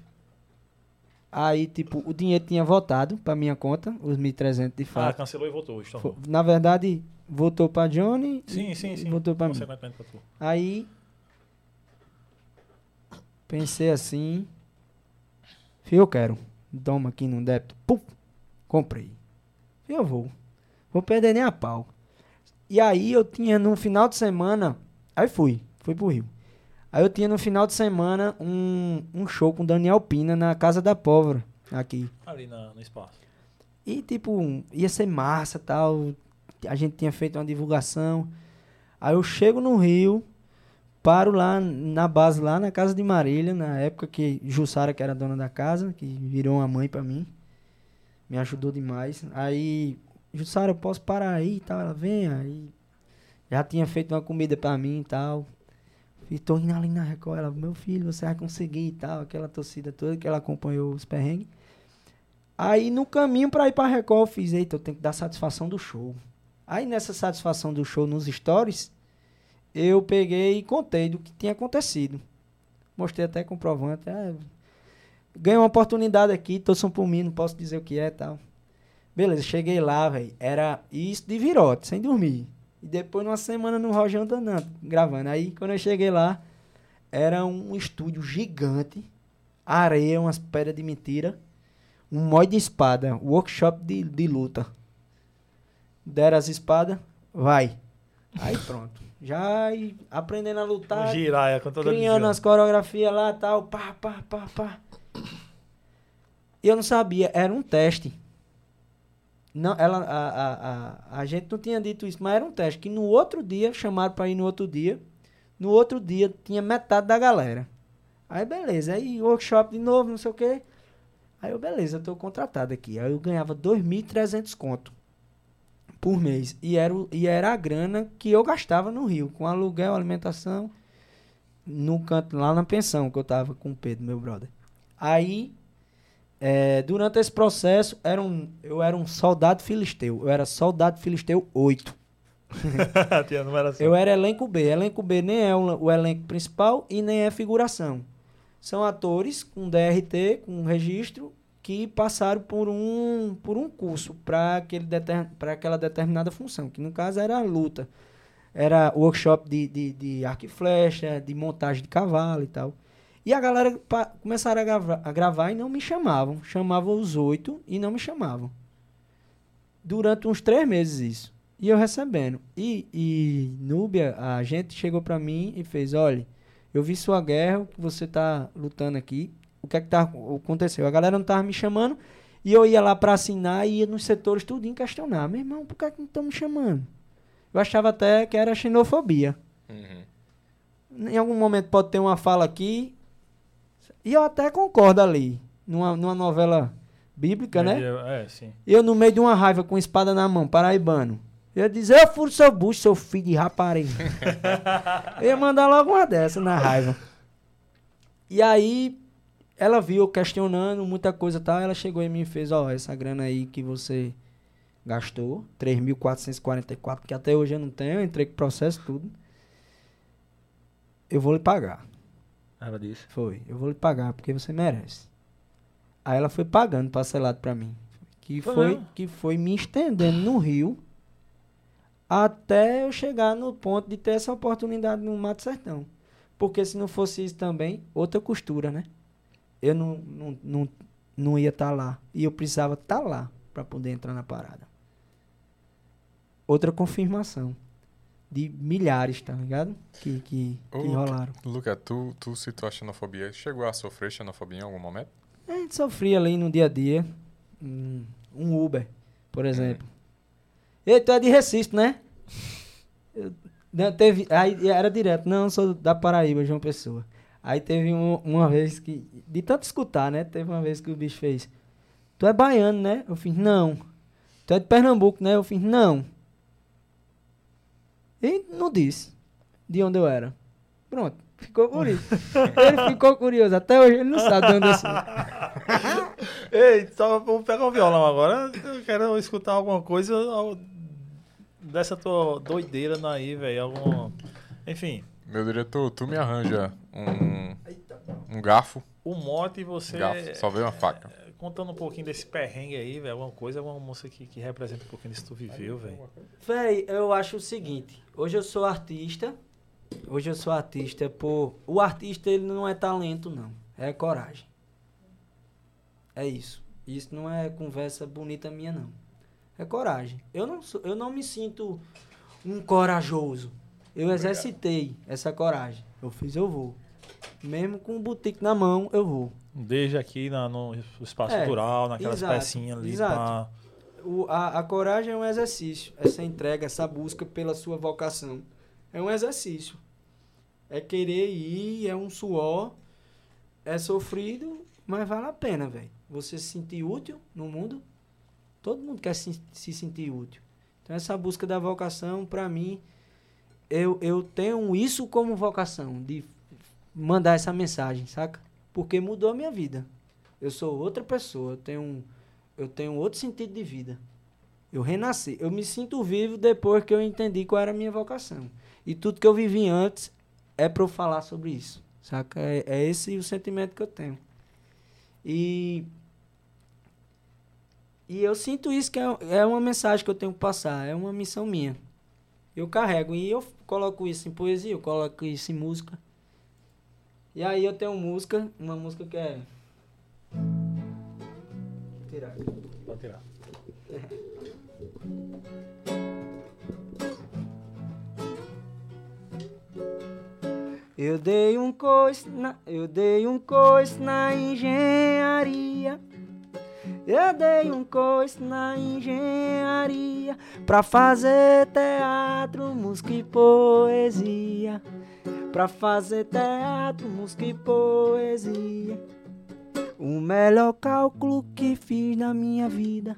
Aí, tipo, o dinheiro tinha voltado pra minha conta, os 1.300 de Ah, fato. cancelou e voltou. Fo- Na verdade, voltou pra Johnny Sim, e, sim, sim. voltou pra mim. Pra. Aí pensei assim, "Fih, eu quero. Toma aqui no débito. Pum, comprei. Fih, Eu vou. Vou perder nem a pau. E aí eu tinha no final de semana, aí fui, fui pro Rio. Aí eu tinha no final de semana um, um show com Daniel Pina na Casa da Pólvora, aqui. Ali na, no espaço. E tipo, ia ser massa tal. A gente tinha feito uma divulgação. Aí eu chego no Rio, paro lá na base, lá na casa de Marília, na época que Jussara, que era dona da casa, que virou uma mãe pra mim. Me ajudou demais. Aí, Jussara, eu posso parar aí e tal? Ela vem, aí. Já tinha feito uma comida pra mim e tal. E tô indo ali na Record. Ela, meu filho, você vai conseguir e tal. Aquela torcida toda que ela acompanhou os perrengues. Aí no caminho pra ir pra Record, eu fiz, eita, eu tenho que dar satisfação do show. Aí nessa satisfação do show nos stories, eu peguei e contei do que tinha acontecido. Mostrei até comprovante. Ah, ganhei uma oportunidade aqui, torçam por mim, não posso dizer o que é e tal. Beleza, cheguei lá, velho. Era isso de virote, sem dormir. E depois, numa semana, no Rojão danando, gravando. Aí, quando eu cheguei lá, era um estúdio gigante, areia, umas pedras de mentira, um mói de espada, workshop de, de luta. Deram as espadas, vai. Aí pronto. Já aprendendo a lutar, Um giraia com toda a criando visão. as coreografias lá e tal, pá, pá, pá, pá. E eu não sabia, era um teste. Não, ela, a, a, a, a gente não tinha dito isso, mas era um teste. Que no outro dia, chamaram pra ir no outro dia. No outro dia, tinha metade da galera. Aí, beleza. Aí, workshop de novo, não sei o quê. Aí, eu, beleza, tô contratado aqui. Aí, eu ganhava 2.300 conto por mês. E era, o- e era a grana que eu gastava no Rio, com aluguel, alimentação, no canto, lá na pensão que eu tava com o Pedro, meu brother. Aí, é, durante esse processo, era um, eu era um soldado filisteu. Eu era soldado filisteu 8. Tinha numeração. Eu era elenco B. Elenco B nem é o, elenco principal e nem é figuração. São atores com DRT, com registro, que passaram por um, por um curso para aquela determinada função, que no caso era a luta. Era workshop de, de, de arco e flecha, de montagem de cavalo e tal. E a galera pa- começaram a gravar, a gravar e não me chamavam. Chamavam os oito e não me chamavam. Durante uns três meses isso. E eu recebendo. E, e Núbia, a gente chegou pra mim e fez, olha, eu vi sua guerra, o que você tá lutando aqui. O que é que tá, aconteceu? A galera não tava me chamando e eu ia lá pra assinar e ia nos setores tudinho questionar. Meu irmão, por que, é que não estão me chamando? Eu achava até que era xenofobia. Uhum. Em algum momento pode ter uma fala aqui. E eu até concordo ali. Numa, numa novela bíblica, né? É, sim. Eu no meio de uma raiva com espada na mão, paraibano. Eu ia dizer, eu furo seu bucho, seu filho de rapariga. eu ia mandar logo uma dessa na raiva. E aí, ela viu questionando muita coisa e tal. Ela chegou em mim e fez, ó, essa grana aí que você gastou, 3.444, que até hoje eu não tenho, eu entrei com processo tudo. Eu vou lhe pagar. Ela disse. Foi, eu vou lhe pagar porque você merece. Aí ela foi pagando parcelado pra mim. Que Foi foi, que foi me estendendo no Rio até eu chegar no ponto de ter essa oportunidade no Mato Sertão. Porque se não fosse isso também, outra costura, né? Eu não, não, não, não ia estar lá. E eu precisava estar lá pra poder entrar na parada. Outra confirmação. De milhares, tá ligado? Que, que, que Ô, rolaram. Luca, tu, tu citou a xenofobia. Chegou a sofrer xenofobia em algum momento? A gente sofria ali no dia a dia. Um, um Uber, por exemplo. Ei, tu é de Recife, né? Eu- não, teve, aí era direto, não, sou da Paraíba, João Pessoa. Aí teve um- uma vez que, de tanto escutar, né? Teve uma vez que o bicho fez, tu é baiano, né? Eu fiz, não. Tu é de Pernambuco, né? Eu fiz, não. E não disse de onde eu era. Pronto, ficou por isso. ele ficou curioso, até hoje ele não sabe de onde eu sou. Ei, só vou pegar o violão agora. Eu quero escutar alguma coisa dessa tua doideira aí, velho. Algum. Enfim, Meu diretor, tu me arranja um, um garfo. o mote você. Garfo, só veio uma faca. Contando um pouquinho desse perrengue aí, velho. Alguma coisa, alguma moça que, que representa um pouquinho disso que tu viveu, velho. Véi, eu acho o seguinte, hoje eu sou artista, hoje eu sou artista por... O artista, ele não é talento, não, é coragem. É isso. Isso não é conversa bonita minha, não. É coragem. Eu não, sou, eu não me sinto um corajoso. Eu exercitei essa coragem. Eu fiz, eu vou. Mesmo com o boutique na mão, eu vou. Desde aqui na- no espaço É, cultural, naquelas exato, pecinhas ali. exato. Pra... O, a, a coragem é um exercício. Essa entrega, essa busca pela sua vocação. É um exercício. É querer ir, é um suor, é sofrido, mas vale a pena, velho. Você se sentir útil no mundo. Todo mundo quer se, se sentir útil. Então, essa busca da vocação, pra mim, eu, eu tenho isso como vocação, de mandar essa mensagem, saca? Porque mudou a minha vida. Eu sou outra pessoa, eu tenho eu tenho outro sentido de vida. Eu renasci. Eu me sinto vivo depois que eu entendi qual era a minha vocação. E tudo que eu vivi antes é pra eu falar sobre isso. Saca? É, é esse o sentimento que eu tenho. E. E eu sinto isso que é, é uma mensagem que eu tenho que passar, é uma missão minha. Eu carrego e eu coloco isso em poesia, eu coloco isso em música. E aí eu tenho música, uma música que é. Vou tirar. Pode tirar. Eu dei um coice na, eu dei um coice na engenharia. Eu dei um coice na engenharia pra fazer teatro, música e poesia. Pra fazer teatro, música e poesia. O melhor cálculo que fiz na minha vida.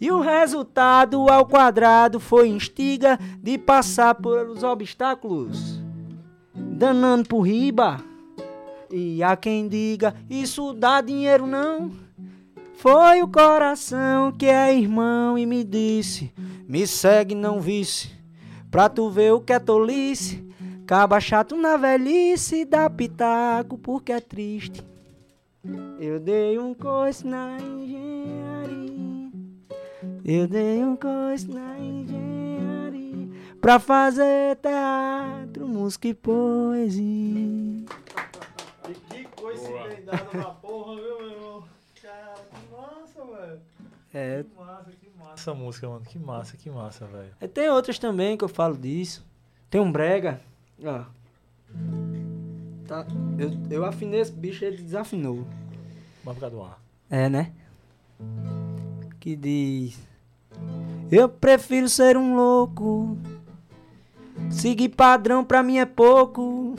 E o resultado ao quadrado foi instiga de passar pelos obstáculos, danando por riba. E há quem diga, isso dá dinheiro não. Foi o coração que é irmão e me disse, me segue não visse, pra tu ver o que é tolice. Caba chato na velhice, dá pitaco porque é triste. Eu dei um coice na engenharia. Eu dei um coice na engenharia pra fazer teatro, música e poesia. E que coisa Boa. bem dada pra porra, viu, meu irmão? Cara, que massa, velho. É, Que massa, que massa essa música, mano. Que massa, que massa, velho. e tem outras também que eu falo disso. Tem um brega, ó. Tá, eu, eu afinei esse bicho, ele desafinou. Vai ficar do ar. É, né? Que diz: Eu prefiro ser um louco. Seguir padrão pra mim é pouco.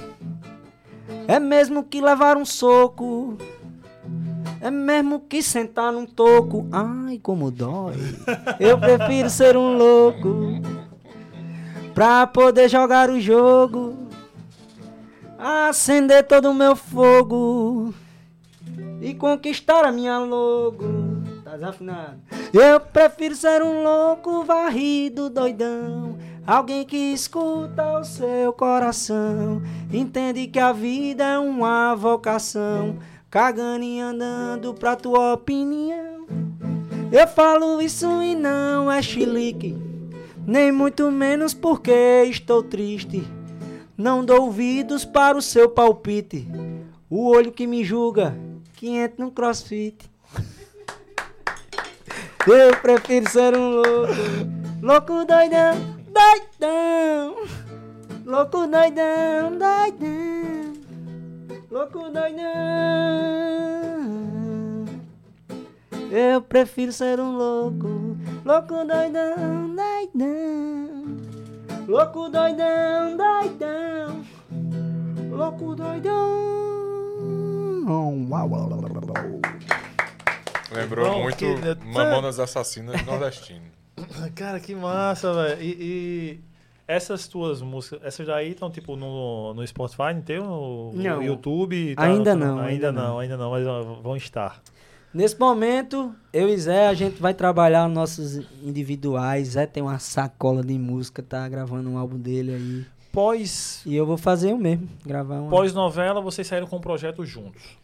É mesmo que levar um soco. É mesmo que sentar num toco. Ai, como dói. Eu prefiro ser um louco. Pra poder jogar o jogo. Acender todo o meu fogo e conquistar a minha logo. Tá desafinado. Eu prefiro ser um louco varrido, doidão. Alguém que escuta o seu coração. Entende que a vida é uma vocação. Cagando e andando pra tua opinião. Eu falo isso e não é chilique. Nem muito menos porque estou triste. Não dou ouvidos para o seu palpite. O olho que me julga, que entra no crossfit. Eu prefiro ser um louco, louco doidão, doidão. Louco doidão, doidão. Louco doidão. Eu prefiro ser um louco, louco doidão, doidão. Louco doidão, doidão. Louco doidão. Lembrou Bom, muito que- Mamonas Assassinas nordestino. Cara, que massa, velho. E, e essas tuas músicas, essas daí estão tipo no, no Spotify, não tem? No, no Não. YouTube? Ainda no- não, Ainda, ainda não, não. ainda não, mas vão estar. Nesse momento, eu e Zé, a gente vai trabalhar nossos individuais. Zé tem uma sacola de música, tá gravando um álbum dele aí. Pós, E eu vou fazer o mesmo, gravar um. pós-novela, vocês saíram com um projeto juntos.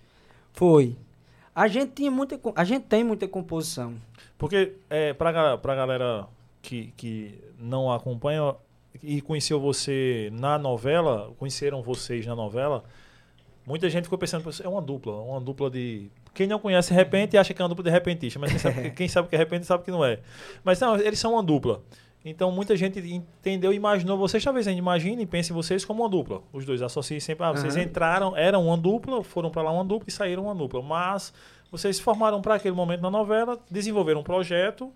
Foi. A gente tinha muita, a gente tem muita composição. Porque é, pra, pra galera que, que não acompanha e conheceu você na novela, conheceram vocês na novela, muita gente ficou pensando, "Pô, é uma dupla, uma dupla de. Quem não conhece repente acha que é uma dupla de repentista, mas quem sabe, quem sabe que é repente sabe que não é. Mas não, eles são uma dupla. Então muita gente entendeu e imaginou vocês, talvez ainda imagine e pense vocês como uma dupla. Os dois associem sempre. Ah, vocês Aham. entraram, eram uma dupla, foram pra lá uma dupla e saíram uma dupla. Mas vocês se formaram para aquele momento na novela, desenvolveram um projeto,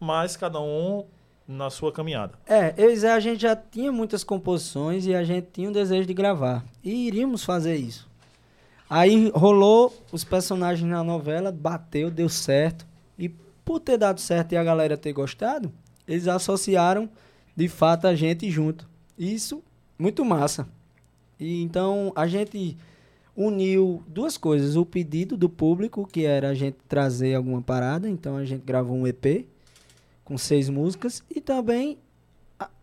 mas cada um na sua caminhada. É, eu e Zé, a gente já tinha muitas composições e a gente tinha um desejo de gravar. E iríamos fazer isso. Aí rolou os personagens na novela, bateu, deu certo. E por ter dado certo e a galera ter gostado, eles associaram de fato a gente junto. Isso, muito massa. E então a gente uniu duas coisas: o pedido do público, que era a gente trazer alguma parada, então a gente gravou um EP com seis músicas, e também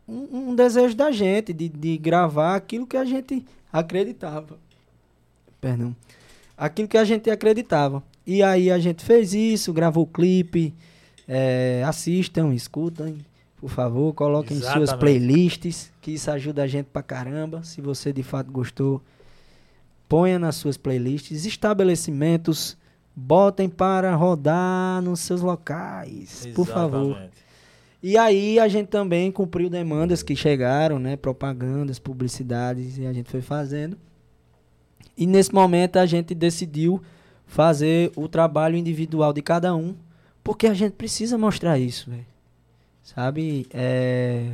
um, um desejo da gente de, de gravar aquilo que a gente acreditava. Perdão. Aquilo que a gente acreditava. E aí a gente fez isso, gravou o clipe. É, assistam, escutem, por favor, coloquem em suas Exatamente. playlists, que isso ajuda a gente pra caramba. Se você de fato gostou, ponha nas suas playlists. Estabelecimentos, botem para rodar nos seus locais, por favor. Exatamente. E aí a gente também cumpriu demandas que chegaram, né? Propagandas, publicidades, e a gente foi fazendo. E nesse momento a gente decidiu fazer o trabalho individual de cada um, porque a gente precisa mostrar isso, velho. Sabe? É...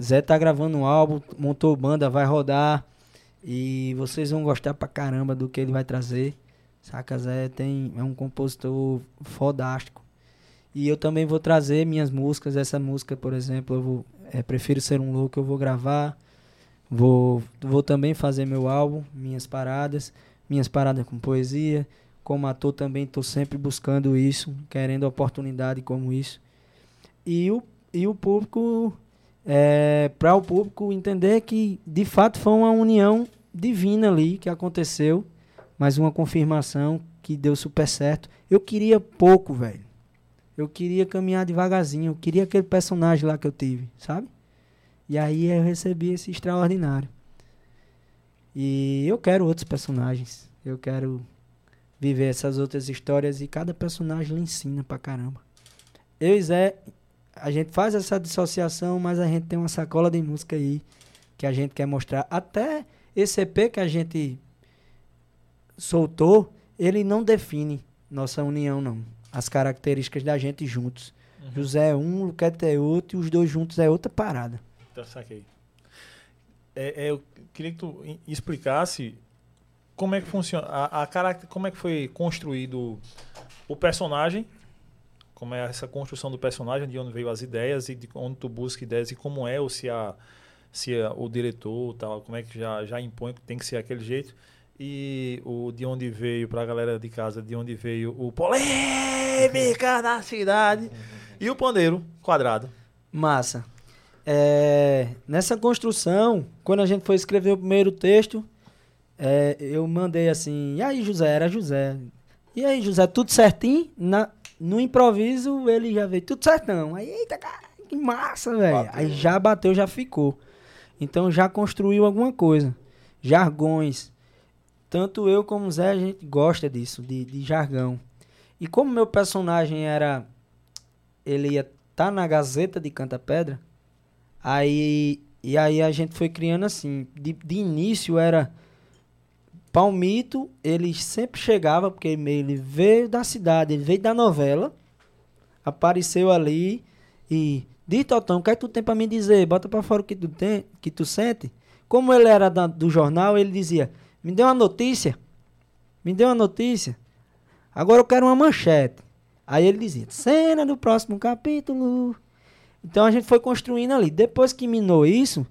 Zé tá gravando um álbum, montou banda, vai rodar. E vocês vão gostar pra caramba do que ele vai trazer. Saca, Zé tem, é um compositor fodástico. E eu também vou trazer minhas músicas. Essa música, por exemplo, eu vou, é, Prefiro Ser Um Louco, eu vou gravar. Vou, vou também fazer meu álbum, minhas paradas. Minhas paradas com poesia. Como ator também estou sempre buscando isso, querendo oportunidade como isso. E o, e o público, é, para o público entender que de fato foi uma união divina ali que aconteceu. Mais uma confirmação que deu super certo. Eu queria pouco, velho. Eu queria caminhar devagarzinho. Eu queria aquele personagem lá que eu tive, sabe? E aí eu recebi esse extraordinário. E eu quero outros personagens. Eu quero viver essas outras histórias e cada personagem lhe ensina pra caramba. Eu e Zé, a gente faz essa dissociação, mas a gente tem uma sacola de música aí que a gente quer mostrar. Até esse EP que a gente soltou, ele não define nossa união, não. As características da gente juntos. José é um, Luquete é outro, e os dois juntos é outra parada. Então, saquei. É, é, eu queria que tu explicasse como é que funciona, a, a caracter, como é que foi construído o personagem, como é essa construção do personagem, de onde veio as ideias e de onde tu busca ideias e como é, ou se, a, se a- o diretor tal, como é que já, já impõe que tem que ser aquele jeito. E o de onde veio, pra galera de casa, de onde veio o polêmica da cidade e o pandeiro quadrado. Massa. É, nessa construção, quando a gente foi escrever o primeiro texto, é, eu mandei assim, e aí José, era José. E aí José, tudo certinho? Na, no improviso ele já veio tudo certão. Aí, eita, cara, que massa, velho. Aí já bateu, já ficou. Então já construiu alguma coisa. Jargões. Tanto eu como o Zé, a gente gosta disso, de, de jargão. E como meu personagem era. Ele ia estar na Gazeta de Canta Pedra, aí. E aí a gente foi criando assim. De, de início era. Palmito, ele sempre chegava, porque ele veio da cidade, ele veio da novela, apareceu ali e. Diz, Totão, o que é que tu tem pra me dizer? Bota pra fora o que tu tem, que tu sente. Como ele era da- do jornal, ele dizia: Me dê uma notícia. Me dê uma notícia. Agora eu quero uma manchete. Aí ele dizia: Cena do próximo capítulo. Então a gente foi construindo ali. Depois que minou isso,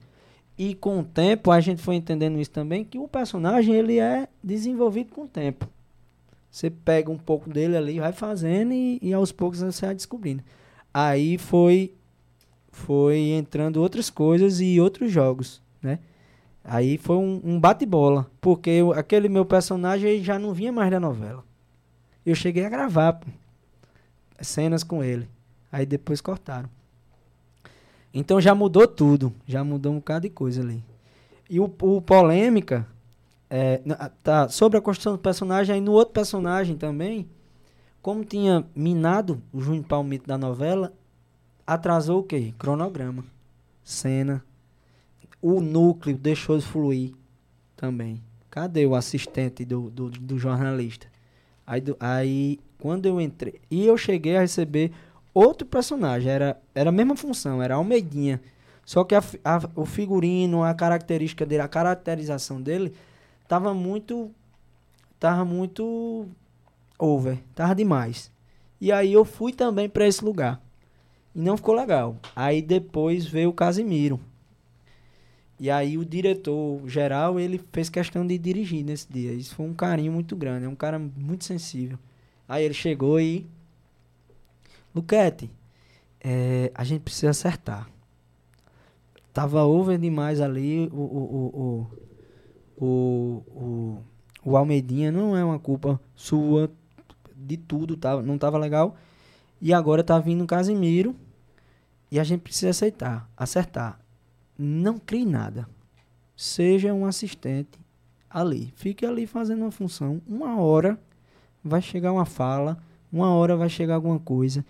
e com o tempo a gente foi entendendo isso também, que o personagem ele é desenvolvido com o tempo. Você pega um pouco dele ali, vai fazendo e, e aos poucos você vai descobrindo. Aí foi foi entrando outras coisas e outros jogos, né? Aí foi um, um bate-bola, porque eu- aquele meu personagem já não vinha mais da novela. Eu cheguei a gravar pô, cenas com ele. Aí depois cortaram. Então já mudou tudo, já mudou um bocado de coisa ali. E o, o polêmica é, tá sobre a construção do personagem, aí no outro personagem também, como tinha minado o Júnior Palmito da novela, atrasou o quê? Cronograma, cena, o núcleo deixou de fluir também. Cadê o assistente do, do, do jornalista? Aí, do- aí, quando eu entrei, e eu cheguei a receber outro personagem, era, era a mesma função, era Almeidinha. Só que a a- o figurino, a característica dele, a caracterização dele, tava muito. Tava muito over, tava demais. E aí eu fui também para esse lugar. E não ficou legal. Aí depois veio o Casimiro. E aí o diretor geral, ele fez questão de dirigir nesse dia. Isso foi um carinho muito grande, é um cara muito sensível. Aí ele chegou e Luquete, é, a gente precisa acertar. tava over demais ali. O, o, o, o, o, o, Almeidinha não é uma culpa sua de tudo, tava, não tava legal. E agora tá vindo o Casimiro. E a gente precisa aceitar, acertar. Não crie nada. Seja um assistente ali. Fique ali fazendo uma função. Uma hora vai chegar uma fala. Uma hora vai chegar alguma coisa.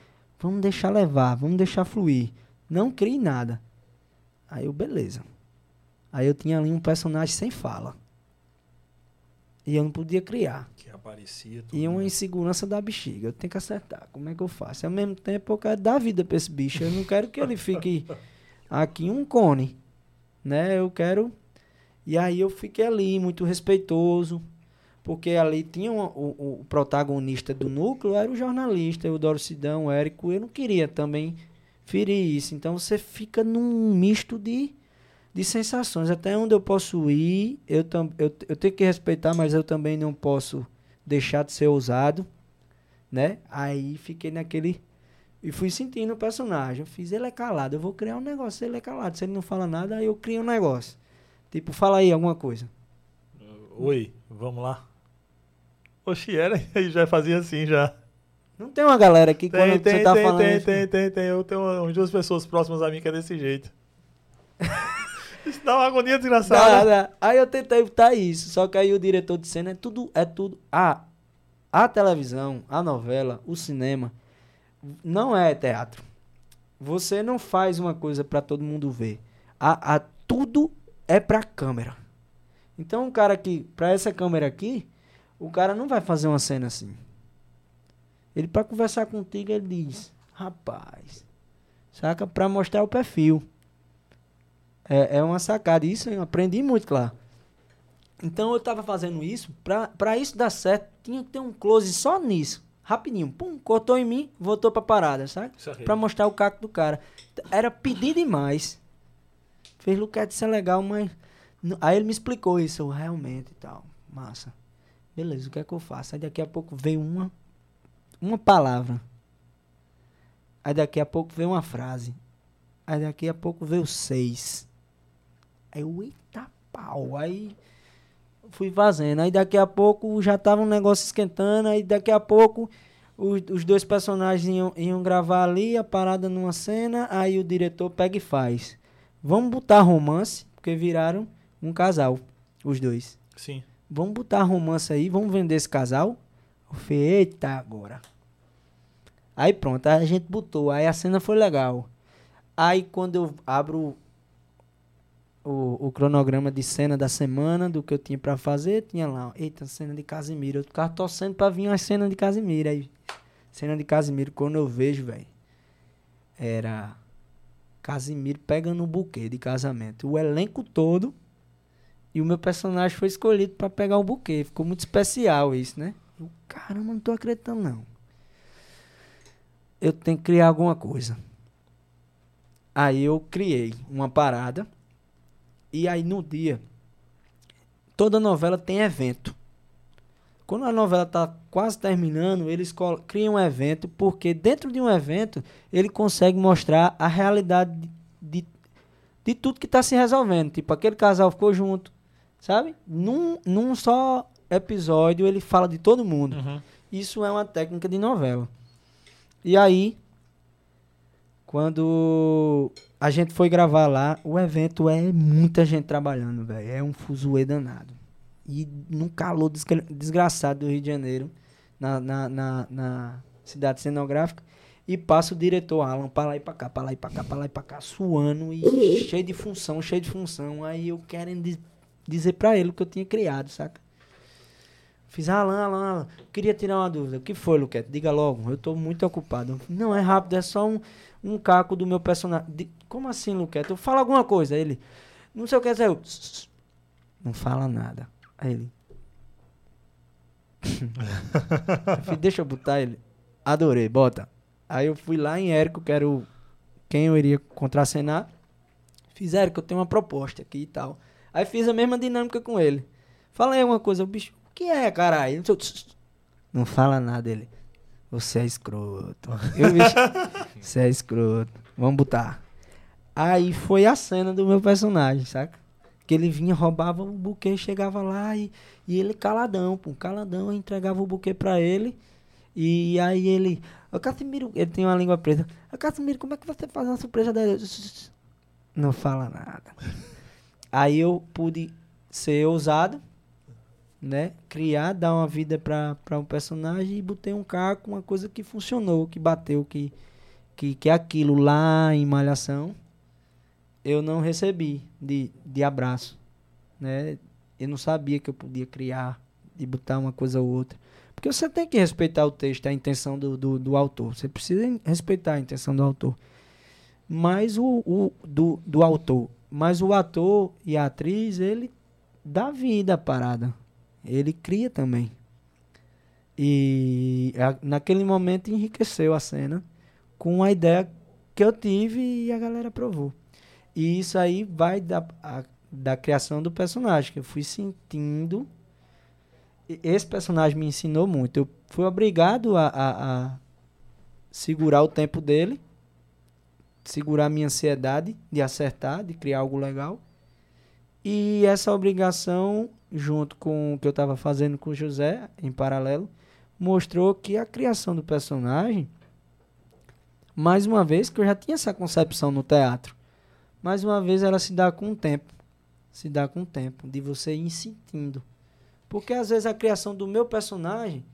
Vamos deixar levar, vamos deixar fluir. Não crie nada. Aí eu, beleza. Aí eu tinha ali um personagem sem fala. E eu não podia criar. Que aparecia. E uma né? insegurança da bexiga. Eu tenho que acertar. Como é que eu faço? Ao mesmo tempo, eu quero dar vida pra esse bicho. Eu não quero que ele fique aqui um cone. Né? Eu quero. E aí eu fiquei ali, muito respeitoso. Porque ali tinha um, o, o protagonista do núcleo, era o jornalista, o Dorcidão, o Érico. Eu não queria também ferir isso. Então você fica num misto de, de sensações. Até onde eu posso ir, eu, tam, eu, eu tenho que respeitar, mas eu também não posso deixar de ser ousado, né? Aí fiquei naquele e fui sentindo o personagem. Eu fiz ele é calado, eu vou criar um negócio, ele é calado. Se ele não fala nada, aí eu crio um negócio. Tipo, fala aí alguma coisa. Oi, vamos lá. Oxi, era, e já fazia assim já. Não tem uma galera que quando Tem, você tem, tá tem, falando. tem, isso- tem, tem, tem. Eu tenho umas duas pessoas próximas a mim que é desse jeito. Isso dá uma agonia desgraçada. Dá, dá. Aí eu tentei botar isso, só que aí o diretor de cena é tudo, é tudo. A, a televisão, a novela, o cinema não é teatro. Você não faz uma coisa pra todo mundo ver. A, a, tudo é pra câmera. Então o cara que, pra essa câmera aqui, o cara não vai fazer uma cena assim. Ele pra conversar contigo, ele diz, rapaz, saca? Pra mostrar o perfil. É, é uma sacada. Isso eu aprendi muito lá. Então eu tava fazendo isso. Pra, pra isso dar certo, tinha que ter um close só nisso. Rapidinho. Pum, cortou em mim, voltou pra parada, sabe? Saquei. Pra mostrar o caco do cara. Era pedir demais. Fez Luquete, isso é legal, mas. Aí ele me explicou isso. Eu, realmente e tal. Massa. Beleza, o que é que eu faço? Aí daqui a pouco veio uma. Uma palavra. Aí daqui a pouco veio uma frase. Aí daqui a pouco veio seis. Aí eu, eita pau. Aí fui fazendo. Aí daqui a pouco já tava um negócio esquentando. Aí daqui a pouco os, os dois personagens iam, iam gravar ali, a parada numa cena. Aí o diretor pega e faz. Vamos botar romance, porque viraram um casal, os dois. Sim. Vamos botar romance aí, vamos vender esse casal. Eu falei, eita, agora. Aí pronto, aí a gente botou. Aí a cena foi legal. Aí quando eu abro o, o cronograma de cena da semana, do que eu tinha pra fazer, tinha lá, eita, cena de Casimiro. Eu ficava torcendo pra vir uma cena de Casimiro. Aí, cena de Casimiro, quando eu vejo, velho, era Casimiro pegando um buquê de casamento. O elenco todo. E o meu personagem foi escolhido pra pegar o buquê. Ficou muito especial isso, né? Eu, caramba, não tô acreditando, não. Eu tenho que criar alguma coisa. Aí eu criei uma parada. E aí no dia, toda novela tem evento. Quando a novela tá quase terminando, eles criam um evento, porque dentro de um evento ele consegue mostrar a realidade de, de, tudo que tá se resolvendo. Tipo, aquele casal ficou junto, sabe? Num, num só episódio ele fala de todo mundo. Uhum. Isso é uma técnica de novela. E aí, quando a gente foi gravar lá, o evento é muita gente trabalhando, velho. É um fuzuê danado. E num calor desgra- desgraçado do Rio de Janeiro, na, na, na, na cidade cenográfica. E passa o diretor Alan pra lá e pra cá, pra lá e pra cá, pra lá e pra cá, suando e cheio de função, cheio de função. Aí eu querendo dizer pra ele o que eu tinha criado, saca? Fiz, Alan, Alan, Alan, queria tirar uma dúvida. O que foi, Luquete? Diga logo, eu tô muito ocupado. Não, é rápido, é só um, um caco do meu personagem. Di- Como assim, Luquete? Eu falo alguma coisa. Ele, não sei o que é, eu, não fala nada. Aí ele, eu deixa eu botar ele. Adorei, bota. Aí eu fui lá em Érico, que era o, quem eu iria contracenar. Fiz, Érico, eu tenho uma proposta aqui e tal. Aí fiz a mesma dinâmica com ele. Falei alguma coisa, o bicho, o que é, caralho? Não, fala nada, ele. Você é escroto. Eu, bicho, você é escroto. Vamos botar. Aí foi a cena do meu personagem, saca? Que ele vinha, roubava o buquê, chegava lá e, e ele caladão, pô, caladão, eu entregava o buquê pra ele. E aí ele, ô Casimiro, ele tem uma língua presa. Casimiro, como é que você faz uma surpresa dele? Não fala nada. Aí eu pude ser ousado, né? Criar, dar uma vida pra um personagem e botei um carro com uma coisa que funcionou, que bateu, que, que, que é aquilo lá em Malhação eu não recebi de, de abraço, né? Eu não sabia que eu podia criar e botar uma coisa ou outra. Porque você tem que respeitar o texto, a intenção do, do, do autor. Você precisa respeitar a intenção do autor. Mas o, o do, do autor. Mas o ator e a atriz, ele dá vida à parada. Ele cria também. E a, naquele momento enriqueceu a cena com a ideia que eu tive e a galera aprovou. E isso aí vai da, a, da criação do personagem, que eu fui sentindo. Esse personagem me ensinou muito. Eu fui obrigado a, a, a segurar o tempo dele, segurar minha ansiedade de acertar, de criar algo legal. E essa obrigação, junto com o que eu estava fazendo com o José, em paralelo, mostrou que a criação do personagem, mais uma vez, que eu já tinha essa concepção no teatro, mais uma vez ela se dá com o tempo. Se dá com o tempo de você ir sentindo. Porque às vezes a criação do meu personagem,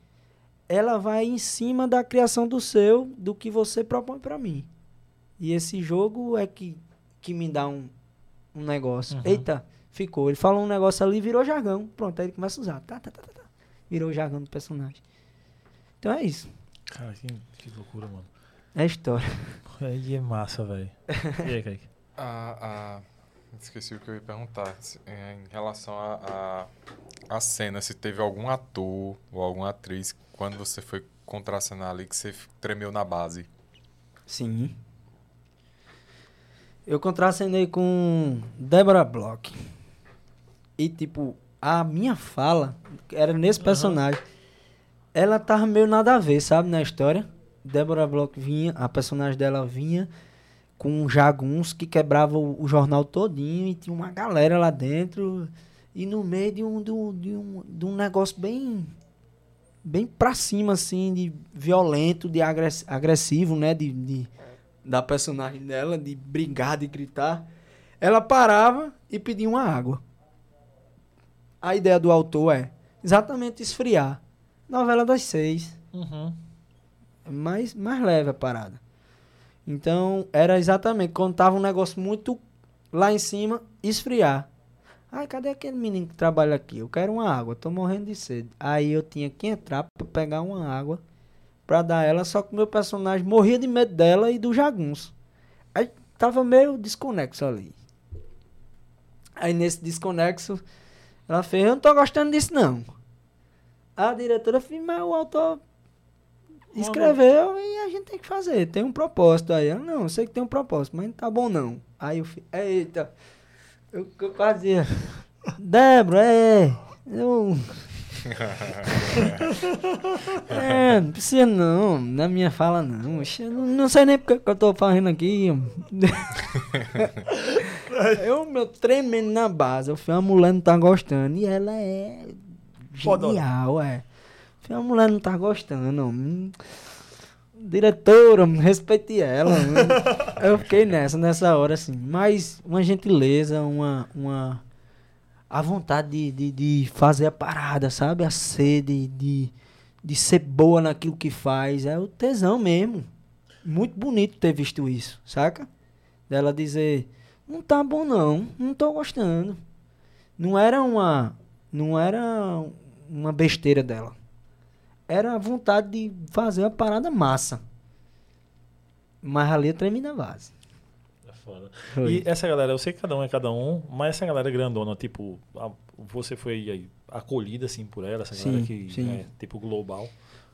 ela vai em cima da criação do seu, do que você propõe para mim. E esse jogo é que, que me dá um, um negócio. Uhum. Eita, ficou. Ele falou um negócio ali virou jargão. Pronto, aí ele começa a usar. Tá, tá, tá, tá, tá. Virou o jargão do personagem. Então é isso. Cara, que, que loucura, mano. É história. É, é massa, velho. E aí, Kaique? A, a, esqueci o que eu ia perguntar. É, em relação a, a, a cena, se teve algum ator ou alguma atriz, quando você foi contracenar ali, que você tremeu na base. Sim. Eu contracenei com Deborah Bloch. E, tipo, a minha fala era nesse personagem. Uhum. Ela tava meio nada a ver, sabe, na história. Deborah Bloch vinha, a personagem dela vinha com jaguns que quebrava o, o, jornal todinho e tinha uma galera lá dentro e no meio de um, de um, de um, de um negócio bem bem pra cima assim de violento de agress, agressivo né de, de, da personagem dela de brigar de gritar ela parava e pedia uma água a ideia do autor é exatamente esfriar novela das seis uhum. mais mais leve a parada então, era exatamente quando tava um negócio muito lá em cima, esfriar. Ai, cadê aquele menino que trabalha aqui? Eu quero uma água, tô morrendo de sede. Aí eu tinha que entrar para pegar uma água para dar ela, só que o meu personagem morria de medo dela e do jagunço. Aí tava meio desconexo ali. Aí nesse desconexo, ela fez, eu não tô gostando disso não. A diretora fez, mas o autor Escreveu e a gente tem que fazer. Tem um propósito aí. Eu, não, eu sei que tem um propósito, mas não tá bom não. Aí eu fiz, eita. Eu, eu quase dizia, Débora, é. Eu. É, não precisa não, na minha fala não. Eu não sei nem porque que eu tô fazendo aqui. eu, meu, tremendo na base. Eu falei, a mulher não tá gostando. E ela é genial, é. A mulher não tá gostando. Hum, diretora, respeite ela. Eu fiquei nessa, nessa hora, assim. Mas uma gentileza, uma. uma a vontade de, de, de fazer a parada, sabe? A sede de, de ser boa naquilo que faz. É o tesão mesmo. Muito bonito ter visto isso, saca? Dela dizer, não tá bom não, não tô gostando. Não era uma. Não era uma besteira dela era a vontade de fazer uma parada massa. Mas ali eu tremi na base. É foda. Foi. E essa galera, eu sei que cada um é cada um, mas essa galera grandona, tipo, a, você foi aí, acolhida assim por ela, essa sim, galera que sim. é tipo global.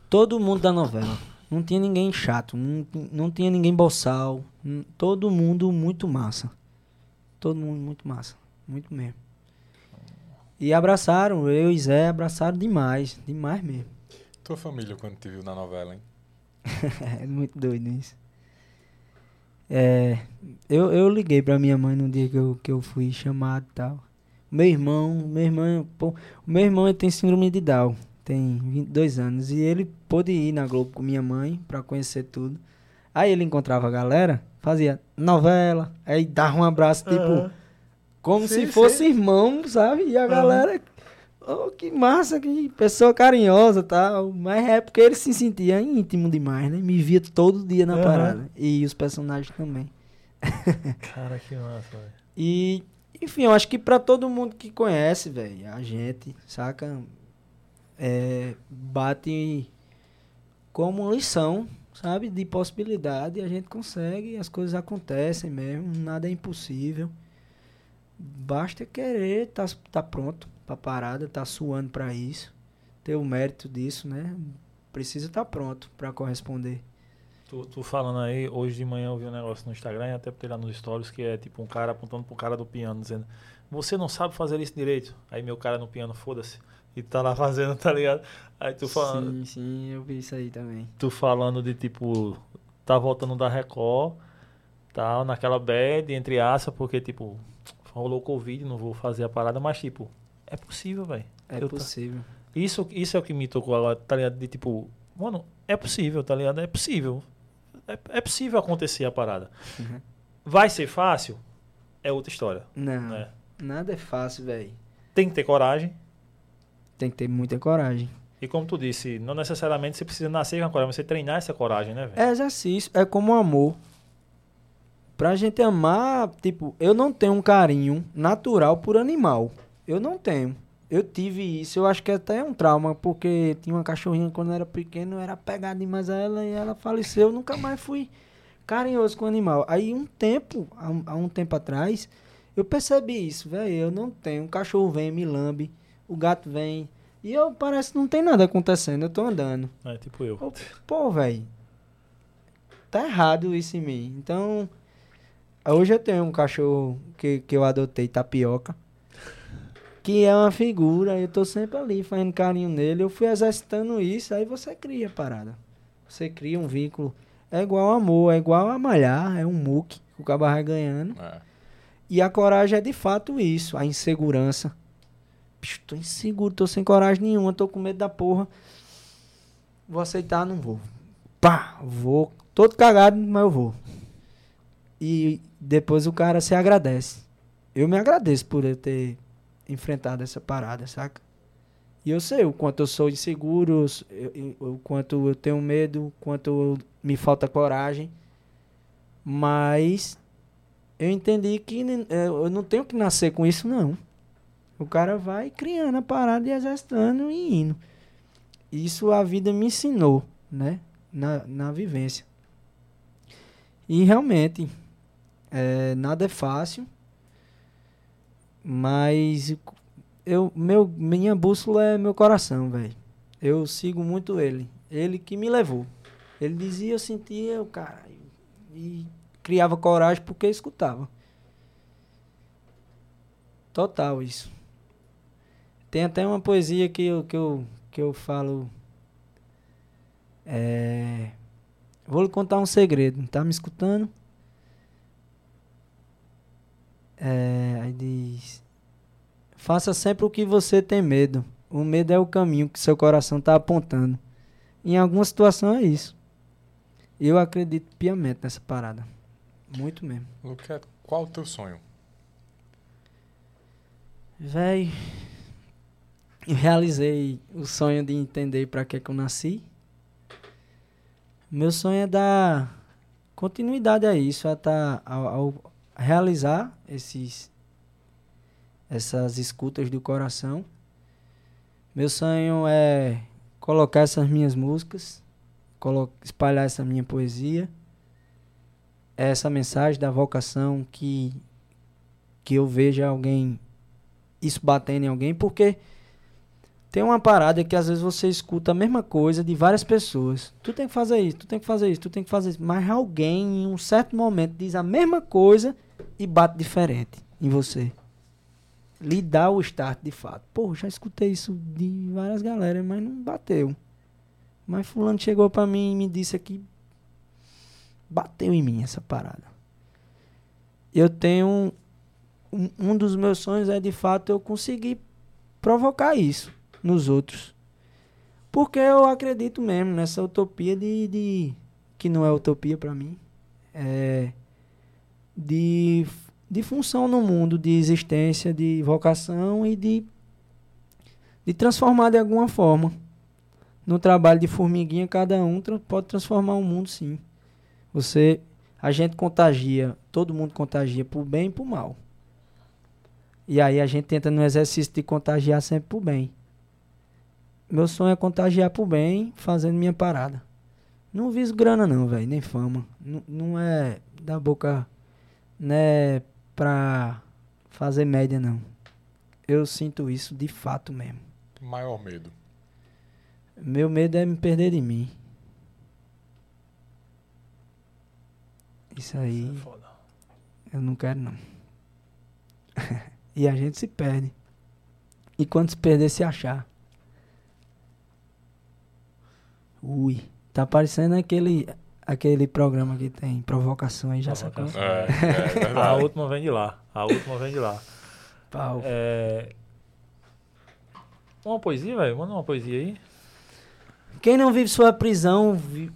Todo mundo da novela. Não tinha ninguém chato, não, não tinha ninguém boçal. Todo mundo muito massa. Todo mundo muito massa. Muito mesmo. E abraçaram, eu e Zé abraçaram demais, demais mesmo. Tua família quando te viu na novela, hein? é muito doido isso. É, eu, eu liguei pra minha mãe no dia que eu, que eu fui chamado e tal. Meu irmão, meu irmão, pô, o meu irmão tem síndrome de Down, tem 22 anos. E ele pôde ir na Globo com minha mãe pra conhecer tudo. Aí ele encontrava a galera, fazia novela, aí dava um abraço, tipo, como Sim, se fosse sim. irmão, sabe? E a galera, oh, que massa, que pessoa carinhosa tal. Mas é porque ele se sentia íntimo demais, né? Me via todo dia na Aham. parada. E os personagens também. Cara, que massa, velho. E, enfim, eu acho que pra todo mundo que conhece, velho, a gente, saca? É, bate como lição, sabe? De possibilidade, a gente consegue, as coisas acontecem mesmo, nada é impossível. Basta querer, tá, tá pronto pra parada, tá suando pra isso, ter o mérito disso, né? Precisa estar pronto pra corresponder. Tu, tu falando aí, hoje de manhã eu vi um negócio no Instagram e até botei lá nos stories que é tipo um cara apontando pro cara do piano, dizendo: Você não sabe fazer isso direito. Aí meu cara no piano, foda-se. E tá lá fazendo, tá ligado? Aí tu falando, Sim, sim, eu vi isso aí também. tu falando de tipo, tá voltando da Record, tal, naquela bad, entre aspas, porque tipo, rolou Covid, não vou fazer a parada, mas tipo, é possível, velho. É Eu tá- possível. Isso, isso é o que me tocou agora, tá ligado? De tipo, mano, é possível, tá ligado? É possível. É, é possível acontecer a parada. Uhum. Vai ser fácil? É outra história. Não, né? nada é fácil, velho. Tem que ter coragem. Tem que ter muita coragem. E como tu disse, não necessariamente você precisa nascer com a coragem, você treinar essa coragem, né, velho? É exercício, é como o amor. Pra gente amar, tipo, eu não tenho um carinho natural por animal. Eu não tenho. Eu tive isso, eu acho que até é um trauma, porque tinha uma cachorrinha quando eu era pequeno, eu era apegado demais a ela e ela faleceu, eu nunca mais fui carinhoso com o animal. Aí um tempo, há um, há um tempo atrás, eu percebi isso, velho, eu não tenho. Um cachorro vem, me lambe, o gato vem, e eu parece que não tem nada acontecendo, eu tô andando. É, tipo eu. Eu, Pô, velho. Tá errado isso em mim. Então, hoje eu tenho um cachorro que, que eu adotei, tapioca. Que é uma figura, eu tô sempre ali fazendo carinho nele. Eu fui exercitando isso, aí você cria a parada. Você cria um vínculo. É igual amor, é igual a malhar, é um muque que o cara vai ganhando. É. E a coragem é de fato isso, a insegurança. Bicho, tô inseguro, tô sem coragem nenhuma, tô com medo da porra. Vou aceitar, não vou. Pá, vou. Todo cagado, mas eu vou. E depois o cara se agradece. Eu me agradeço por eu ter enfrentado essa parada, saca? E eu sei o quanto eu sou inseguro, o quanto eu tenho medo, o quanto me falta coragem. Mas eu entendi que eh, eu não tenho que nascer com isso, não. O cara vai criando a parada e exercitando e indo. Isso a vida me ensinou, né? Na, na vivência. E realmente, eh, nada é fácil. Mas eu, meu, minha bússola é meu coração, velho. Eu sigo muito ele. Ele que me levou. Ele dizia, eu sentia o caralho. E criava coragem porque escutava. Total isso. Tem até uma poesia que eu, que eu, que eu falo. É, vou lhe contar um segredo. Tá me escutando? É, aí diz: Faça sempre o que você tem medo. O medo é o caminho que seu coração está apontando. Em alguma situação é isso. Eu acredito piamente nessa parada. Muito mesmo. Luquete, qual o teu sonho? Véi, eu realizei o sonho de entender para que, que eu nasci. Meu sonho é dar continuidade a isso, a tá, ao, ao realizar esses, essas escutas do coração. Meu sonho é colocar essas minhas músicas, espalhar essa minha poesia, essa mensagem da vocação que, que eu veja alguém isso batendo em alguém, porque tem uma parada que às vezes você escuta a mesma coisa de várias pessoas. Tu tem que fazer isso, tu tem que fazer isso, tu tem que fazer isso. Mas alguém em um certo momento diz a mesma coisa e bate diferente em você. Lhe dá o start de fato. Pô, já escutei isso de várias galera, mas não bateu. Mas fulano chegou pra mim e me disse aqui bateu em mim essa parada. eu tenho. Um, um dos meus sonhos é de fato eu conseguir provocar isso nos outros. Porque eu acredito mesmo nessa utopia de. de que não é utopia para mim. É. De, de função no mundo, de existência, de vocação e de. de transformar de alguma forma. No trabalho de formiguinha, cada um tra pode transformar o mundo, sim. Você. A gente contagia, todo mundo contagia por bem e por mal. E aí a gente tenta no exercício de contagiar sempre por bem. Meu sonho é contagiar por bem, fazendo minha parada. Não viso grana não, velho, nem fama. N não é da boca, né, pra fazer média não. Eu sinto isso de fato mesmo. Maior medo. Meu medo é me perder de mim. Isso aí. Isso é foda. Eu não quero não. e a gente se perde. E quando se perder, se achar. Ui. Tá parecendo aquele, aquele programa que tem provocação aí, já sacou? Provocação. É, é A última vem de lá. A última vem de lá. Pau. É... Uma poesia, velho? Manda uma poesia aí. Quem não vive sua prisão, vi-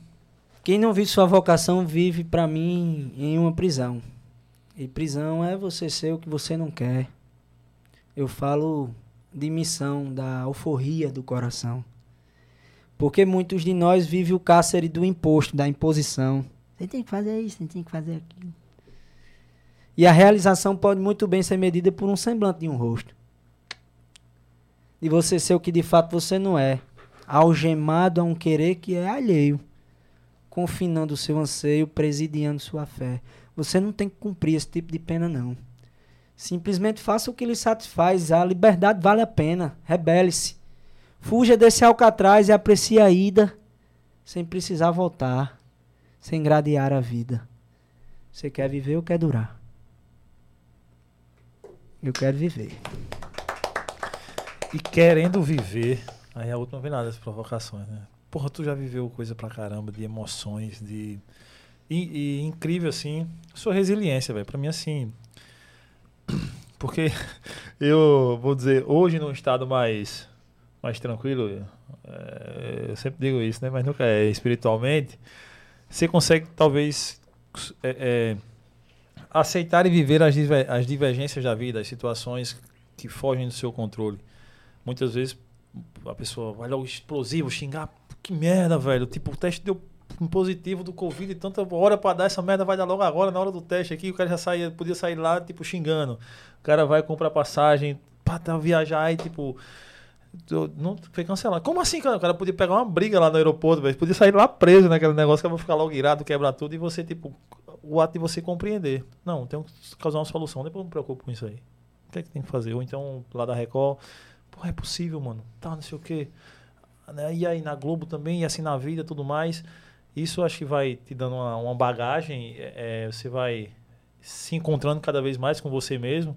quem não vive sua vocação, vive pra mim em uma prisão. E prisão é você ser o que você não quer. Eu falo de missão, da alforria do coração. Porque muitos de nós vivem o cárcere do imposto, da imposição. Você tem que fazer isso, você tem que fazer aquilo. E a realização pode muito bem ser medida por um semblante de um rosto. De você ser o que de fato você não é algemado a um querer que é alheio, confinando o seu anseio, presidiando sua fé. Você não tem que cumprir esse tipo de pena, não. Simplesmente faça o que lhe satisfaz. A liberdade vale a pena. Rebele-se. Fuja desse alcatraz e aprecie a ida, sem precisar voltar, sem gradear a vida. Você quer viver ou quer durar? Eu quero viver. E querendo viver. Aí a última vem nada das provocações, né? Porra, tu já viveu coisa pra caramba de emoções, de. E, e incrível, assim, sua resiliência, velho. Pra mim, assim. Porque eu vou dizer, hoje num estado mais, mais tranquilo, é, eu sempre digo isso, né? Mas nunca é espiritualmente. Você consegue, talvez, é, é, aceitar e viver as, as divergências da vida, as situações que fogem do seu controle. Muitas vezes a pessoa vai logo explosivo, xingar, que merda, velho. Tipo, o teste deu um positivo do Covid tanta hora pra dar essa merda vai dar logo agora, na hora do teste aqui, o cara já saía, podia sair lá, tipo, xingando. O cara vai comprar passagem pra tá, viajar e, tipo. Não foi cancelado. Como assim, cara? O cara podia pegar uma briga lá no aeroporto, velho. Podia sair lá preso naquele negócio que eu vou ficar logo irado, quebrar tudo e você, tipo, o ato de você compreender. Não, tem que causar uma solução. Depois eu me preocupo com isso aí. O que é que tem que fazer? Ou então, lá da Record, Pô, é possível, mano. Tá, não sei o quê. Né? E aí na Globo também, e assim na vida tudo mais. Isso acho que vai te dando uma, uma bagagem. é, é, você vai se encontrando cada vez mais com você mesmo.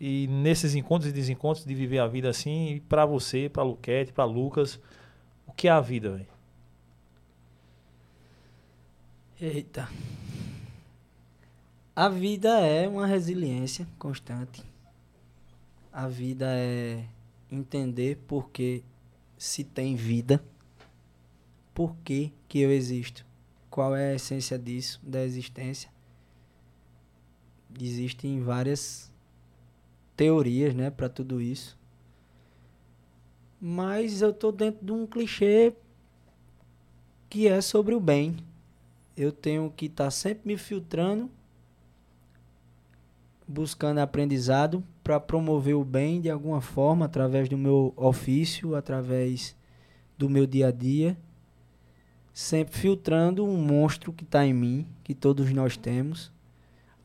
E nesses encontros e desencontros de viver a vida assim, pra você, pra Luquete, pra Lucas, o que é a vida, velho? Eita. A vida é uma resiliência constante. A vida é entender por que se tem vida, por que, que eu existo, qual é a essência disso, da existência. Existem várias teorias, né, para tudo isso. Mas eu tô dentro de um clichê que é sobre o bem. Eu tenho que estar sempre me filtrando, buscando aprendizado para promover o bem de alguma forma, através do meu ofício, através do meu dia a dia, sempre filtrando um monstro que está em mim, que todos nós temos.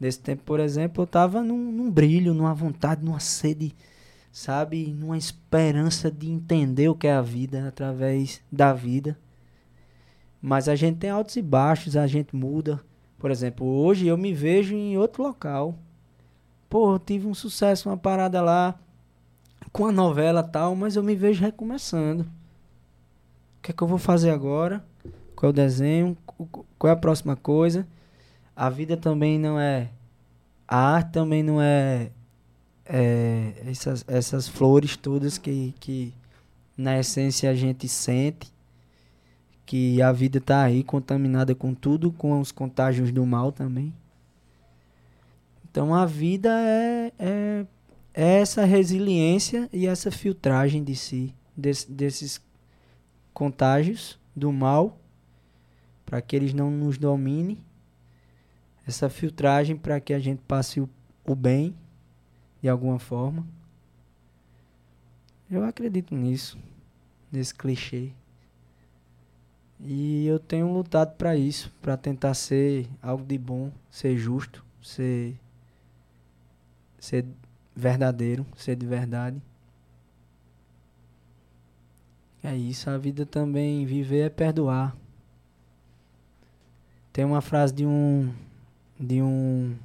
Nesse tempo, por exemplo, eu estava num, num brilho, numa vontade, numa sede, sabe, numa esperança de entender o que é a vida através da vida. Mas a gente tem altos e baixos, a gente muda. Por exemplo, hoje eu me vejo em outro local. Pô, eu tive um sucesso, uma parada lá com a novela tal, mas eu me vejo recomeçando. O que é que eu vou fazer agora? Qual é o desenho? Qu- Qual é a próxima coisa? A vida também não é a arte também não é, é essas, essas flores todas que, que na essência a gente sente que a vida está aí contaminada com tudo, com os contágios do mal também. Então a vida é, é, é essa resiliência e essa filtragem de si, desse, desses contágios do mal, para que eles não nos dominem, essa filtragem para que a gente passe o, o bem de alguma forma. Eu acredito nisso, nesse clichê. E eu tenho lutado para isso, para tentar ser algo de bom, ser justo, ser ser verdadeiro, ser de verdade. É isso, a vida também viver é perdoar. Tem uma frase de um de um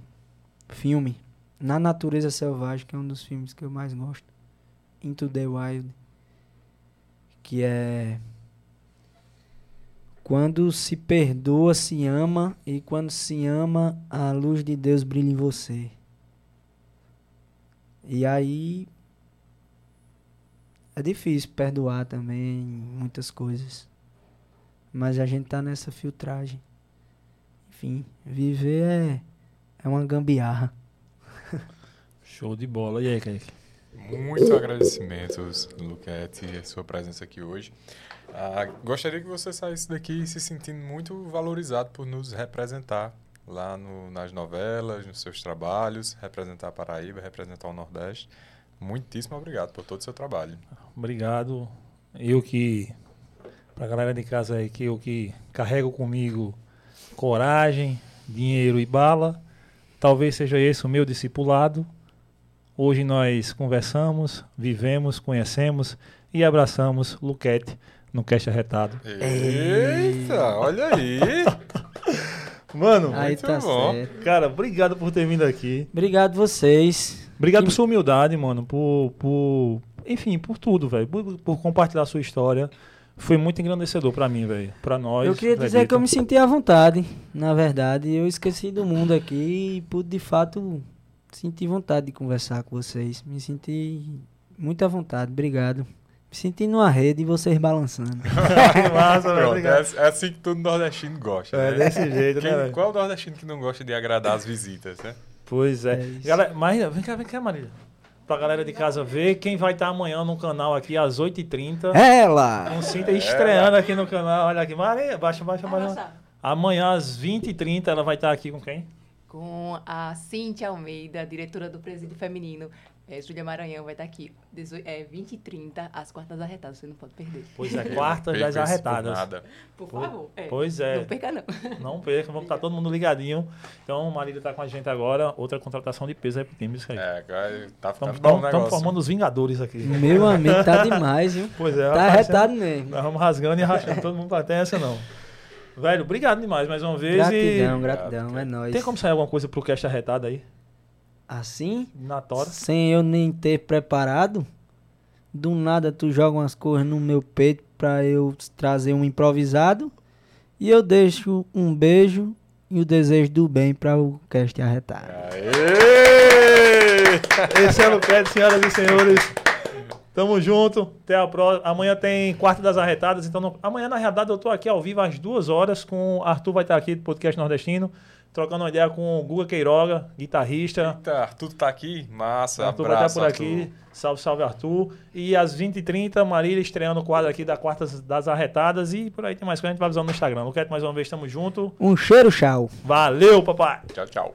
filme Na Natureza Selvagem, que é um dos filmes que eu mais gosto. Into the Wild, que é quando se perdoa, se ama, e quando se ama, a luz de Deus brilha em você. E aí é difícil perdoar também muitas coisas. Mas a gente tá nessa filtragem. Enfim, viver é, é uma gambiarra. Show de bola. E aí, Kaique? Muito agradecimentos, Luquete, a sua presença aqui hoje. Ah, gostaria que você saísse daqui se sentindo muito valorizado por nos representar lá no, nas novelas, nos seus trabalhos, representar a Paraíba, representar o Nordeste. Muitíssimo obrigado por todo o seu trabalho. Obrigado. Eu que, pra galera de casa aí, que eu que carrego comigo coragem, dinheiro e bala. Talvez seja esse o meu discipulado. Hoje nós conversamos, vivemos, conhecemos e abraçamos Luquete no Caixa Retado. Eita, olha aí! Mano, Aí Muito tá bom. certo. cara, obrigado por ter vindo aqui. Obrigado vocês. Obrigado Que- por sua humildade, mano. Por, por enfim, por tudo, velho. Por, por compartilhar a sua história. Foi muito engrandecedor pra mim, velho. Pra nós. Eu queria dizer que eu me senti à vontade, na verdade. Eu esqueci do mundo aqui e pude, de fato, sentir vontade de conversar com vocês. Me senti muito à vontade. Obrigado. Me senti numa rede e vocês balançando. Que massa, velho. É, é assim que todo nordestino gosta. É né? desse jeito, Quem- né, qual é o nordestino que não gosta de agradar as visitas, né? Pois é. É. Galera, Marília, vem cá, vem cá, Marília. Pra galera de casa ver quem vai estar amanhã no canal aqui às 8h30. Ela! Com Cinta estreando aqui no canal. Olha aqui, Maria, baixa, baixa, baixa. Amanhã às 20h30 ela vai estar aqui com quem? com a Cíntia Almeida, diretora do Presídio Feminino. É, Júlia Maranhão vai estar aqui. 18, é, 20 e 30, às quartas arretadas. Você não pode perder. Pois é, quartas das isso por arretadas. nada. Por Po- favor. É, Pois é. Não perca, não. Não perca, vamos estar todo mundo ligadinho. Então, Marília tá com a gente agora. Outra contratação de peso aí pro time. Isso aí. É, agora tá ficando Estamos bom negócio. formando os Vingadores aqui. Meu amigo, tá demais, viu? Pois é, Tá rapaz, arretado mesmo. Nós vamos rasgando e rachando. Todo mundo tem essa não. Velho, obrigado demais mais uma vez. Gratidão, e gratidão, é nóis. tem como sair alguma coisa pro cast arretado aí? Assim, Na tora? sem eu nem ter preparado, do nada tu joga umas coisas no meu peito pra eu trazer um improvisado. E eu deixo um beijo e o desejo do bem pra o cast arretado. Aê! Esse é o Luquete, senhoras e senhores. Tamo junto. Até a próxima. Amanhã tem quarto das arretadas. Então, não- amanhã, na realidade, eu tô aqui ao vivo às duas horas. Com Arthur vai estar aqui do podcast nordestino. Trocando uma ideia com o Guga Queiroga, guitarrista. Eita, Arthur tá aqui? Massa, Arthur vai estar abraço, por aqui. Salve, salve, Arthur. E às 20h30, Marília estreando o quadro aqui da Quartas das Arretadas. E por aí tem mais coisa, a gente vai avisando no Instagram. Luquete, mais uma vez, tamo junto. Um cheiro, tchau. Valeu, papai! Tchau, tchau.